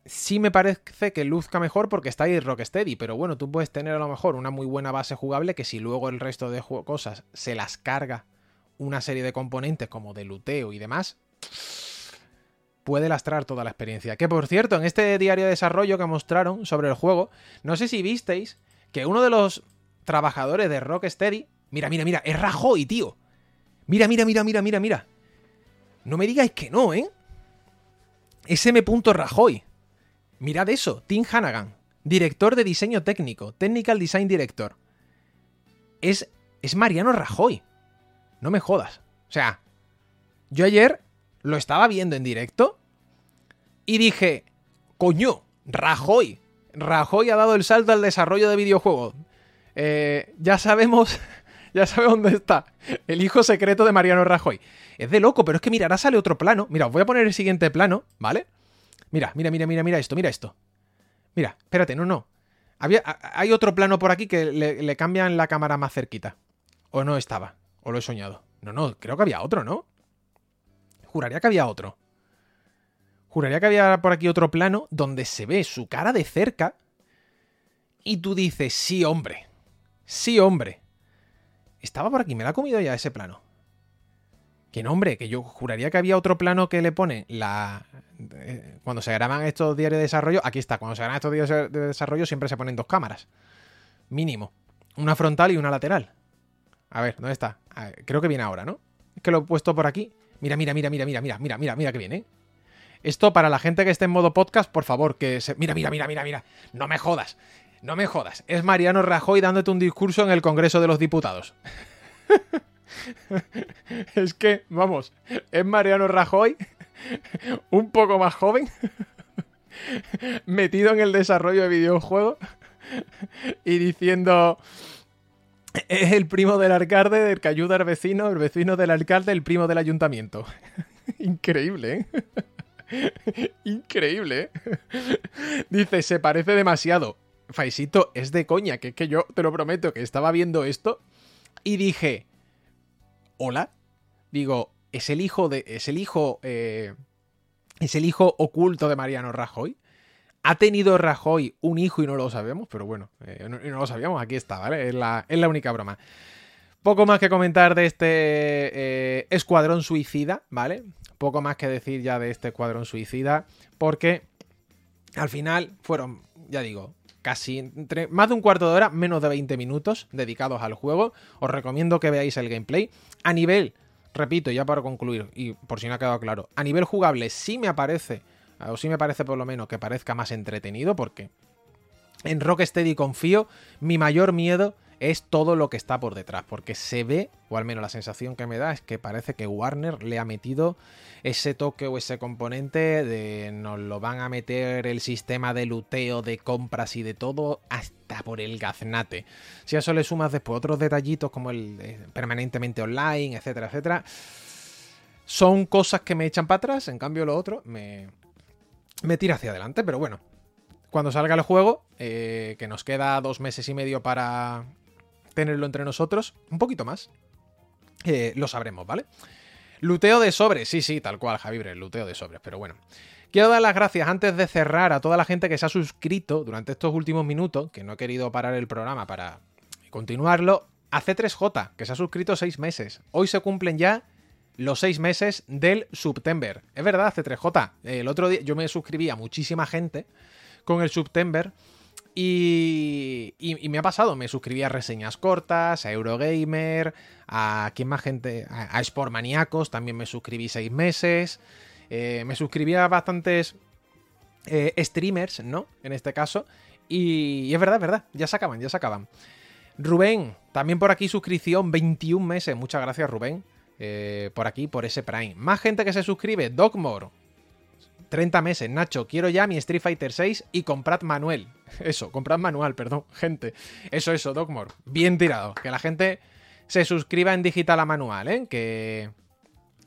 sí me parece que luzca mejor porque está ahí Rocksteady, pero bueno, tú puedes tener a lo mejor una muy buena base jugable que si luego el resto de cosas se las carga una serie de componentes como de luteo y demás, puede lastrar toda la experiencia. Que por cierto, en este diario de desarrollo que mostraron sobre el juego, no sé si visteis que uno de los trabajadores de Rocksteady, mira, mira, mira, es Rajoy, tío. Mira, mira, mira, mira, mira, mira. No me digáis que no, ¿eh? SM. Rajoy. Mirad eso, Tim Hannigan, director de diseño técnico, Technical Design Director. Es, es Mariano Rajoy. No me jodas. O sea, yo ayer lo estaba viendo en directo y dije, coño, Rajoy. Rajoy ha dado el salto al desarrollo de videojuegos. Eh, ya sabemos, [laughs] ya sabemos dónde está. El hijo secreto de Mariano Rajoy. Es de loco, pero es que mira, ahora sale otro plano. Mira, os voy a poner el siguiente plano, ¿vale? Mira, mira, mira, mira, mira esto, mira esto. Mira, espérate, no, no. Había, hay otro plano por aquí que le, cambian la cámara más cerquita. O no estaba. O lo he soñado. No, no, creo que había otro, ¿no? Juraría que había otro. Juraría que había por aquí otro plano donde se ve su cara de cerca y tú dices, sí, hombre. Sí, hombre. Estaba por aquí, me la ha comido ya ese plano. Que nombre, que yo juraría que había otro plano que le pone la. Eh, cuando se graban estos diarios de desarrollo, aquí está, cuando se graban estos diarios de desarrollo siempre se ponen dos cámaras. Mínimo. Una frontal y una lateral. A ver, ¿dónde está? Creo que viene ahora, ¿no? Es que lo he puesto por aquí. Mira, mira, mira, mira, mira, mira, mira, mira, mira que viene. Esto para la gente que esté en modo podcast, por favor, que se. Mira, mira, mira, mira, mira. No me jodas. No me jodas. Es Mariano Rajoy dándote un discurso en el Congreso de los Diputados. [laughs] es que, vamos, es Mariano Rajoy, un poco más joven, [laughs] metido en el desarrollo de videojuegos y diciendo... Es el primo del alcalde, del que ayuda al vecino, el vecino del alcalde, el primo del ayuntamiento. [laughs] Increíble, ¿eh? [laughs] Increíble, ¿eh? [laughs] Dice, se parece demasiado. Faisito, es de coña, que es que yo te lo prometo que estaba viendo esto y dije, hola. Digo, es el hijo de. Es el hijo. Eh, es el hijo oculto de Mariano Rajoy. ¿Ha tenido Rajoy un hijo y no lo sabemos? Pero bueno, eh, no, lo sabíamos, aquí está, ¿vale? Es la, única broma. Poco más que comentar de este eh, escuadrón suicida, ¿vale? Poco más que decir ya de este escuadrón suicida, porque al final fueron, ya digo, casi entre más de un cuarto de hora, menos de 20 minutos dedicados al juego. Os recomiendo que veáis el gameplay. A nivel, repito, ya para concluir, y por si no ha quedado claro, a nivel jugable sí me aparece, o sí me parece por lo menos que parezca más entretenido, porque en Rocksteady confío, mi mayor miedo es todo lo que está por detrás, porque se ve, o al menos la sensación que me da es que parece que Warner le ha metido ese toque o ese componente de nos lo van a meter el sistema de luteo, de compras y de todo hasta por el gaznate. Si a eso le sumas después otros detallitos como el permanentemente online, etcétera, etcétera, son cosas que me echan para atrás, en cambio lo otro me, me tira hacia adelante, pero bueno, cuando salga el juego, eh, que nos queda dos meses y medio para, tenerlo entre nosotros, un poquito más, eh, lo sabremos, ¿vale? Luteo de sobres, sí, sí, tal cual, Javibre, luteo de sobres, pero bueno. Quiero dar las gracias antes de cerrar a toda la gente que se ha suscrito durante estos últimos minutos, que no he querido parar el programa para continuarlo, a C3J, que se ha suscrito seis meses. Hoy se cumplen ya los seis meses del September. Es verdad, C3J. El otro día yo me suscribí a muchísima gente con el September y, me ha pasado, me suscribí a reseñas cortas, a Eurogamer, a quién más gente, a, a también me suscribí seis meses, eh, me suscribí a bastantes eh, streamers, ¿no? En este caso, y, es verdad, es verdad, ya se acaban, ya se acaban. Rubén, también por aquí suscripción, 21 meses, muchas gracias Rubén, eh, por aquí, por ese Prime. Más gente que se suscribe, Dogmore, 30 meses, Nacho, quiero ya mi Street Fighter 6 y comprad manual. [laughs] Eso, comprad manual, perdón, [laughs] gente. Eso, eso, Dogmore. Bien tirado. Que la gente se suscriba en digital a manual, ¿eh? Que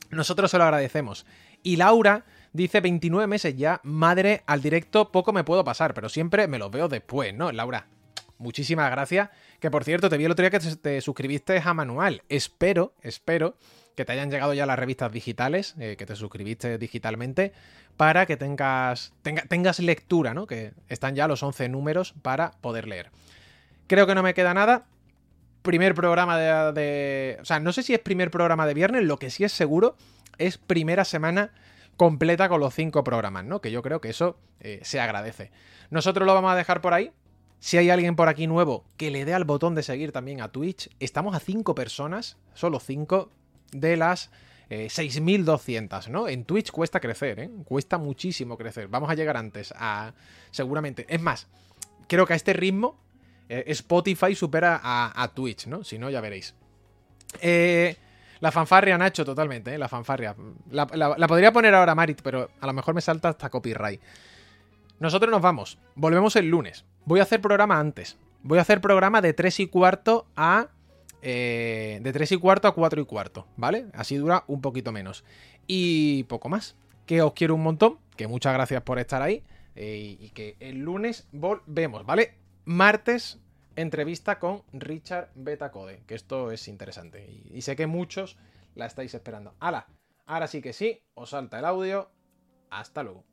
nosotros se lo agradecemos. Y Laura dice 29 meses ya, madre, al directo poco me puedo pasar, pero siempre me lo veo después, ¿no? Laura, muchísimas gracias. Que por cierto, te vi el otro día que te, suscribiste a Manual. Espero, espero que te hayan llegado ya las revistas digitales, eh, que te suscribiste digitalmente, para que tengas, tengas lectura, ¿no? Que están ya los 11 números para poder leer. Creo que no me queda nada. Primer programa de, O sea, no sé si es primer programa de viernes, lo que sí es seguro es primera semana completa con los cinco programas, ¿no? Que yo creo que eso eh, se agradece. Nosotros lo vamos a dejar por ahí. Si hay alguien por aquí nuevo que le dé al botón de seguir también a Twitch, estamos a cinco personas, solo cinco de las 6.200, eh, ¿no? En Twitch cuesta crecer, ¿eh? Cuesta muchísimo crecer. Vamos a llegar antes a... Seguramente. Es más, creo que a este ritmo eh, Spotify supera a, Twitch, ¿no? Si no, ya veréis. Eh, la fanfarria, Nacho, totalmente, ¿eh? La fanfarria. La, podría poner ahora Marit, pero a lo mejor me salta hasta copyright. Nosotros nos vamos. Volvemos el lunes. Voy a hacer programa antes. Voy a hacer programa de 3 y cuarto a eh, de 3 y cuarto a 4 y cuarto, ¿vale? Así dura un poquito menos. Y poco más. Que os quiero un montón, que muchas gracias por estar ahí eh, y que el lunes volvemos, ¿vale? Martes, entrevista con Richard Betacode, que esto es interesante y, y sé que muchos la estáis esperando. ¡Hala! Ahora sí que sí, os salta el audio. Hasta luego.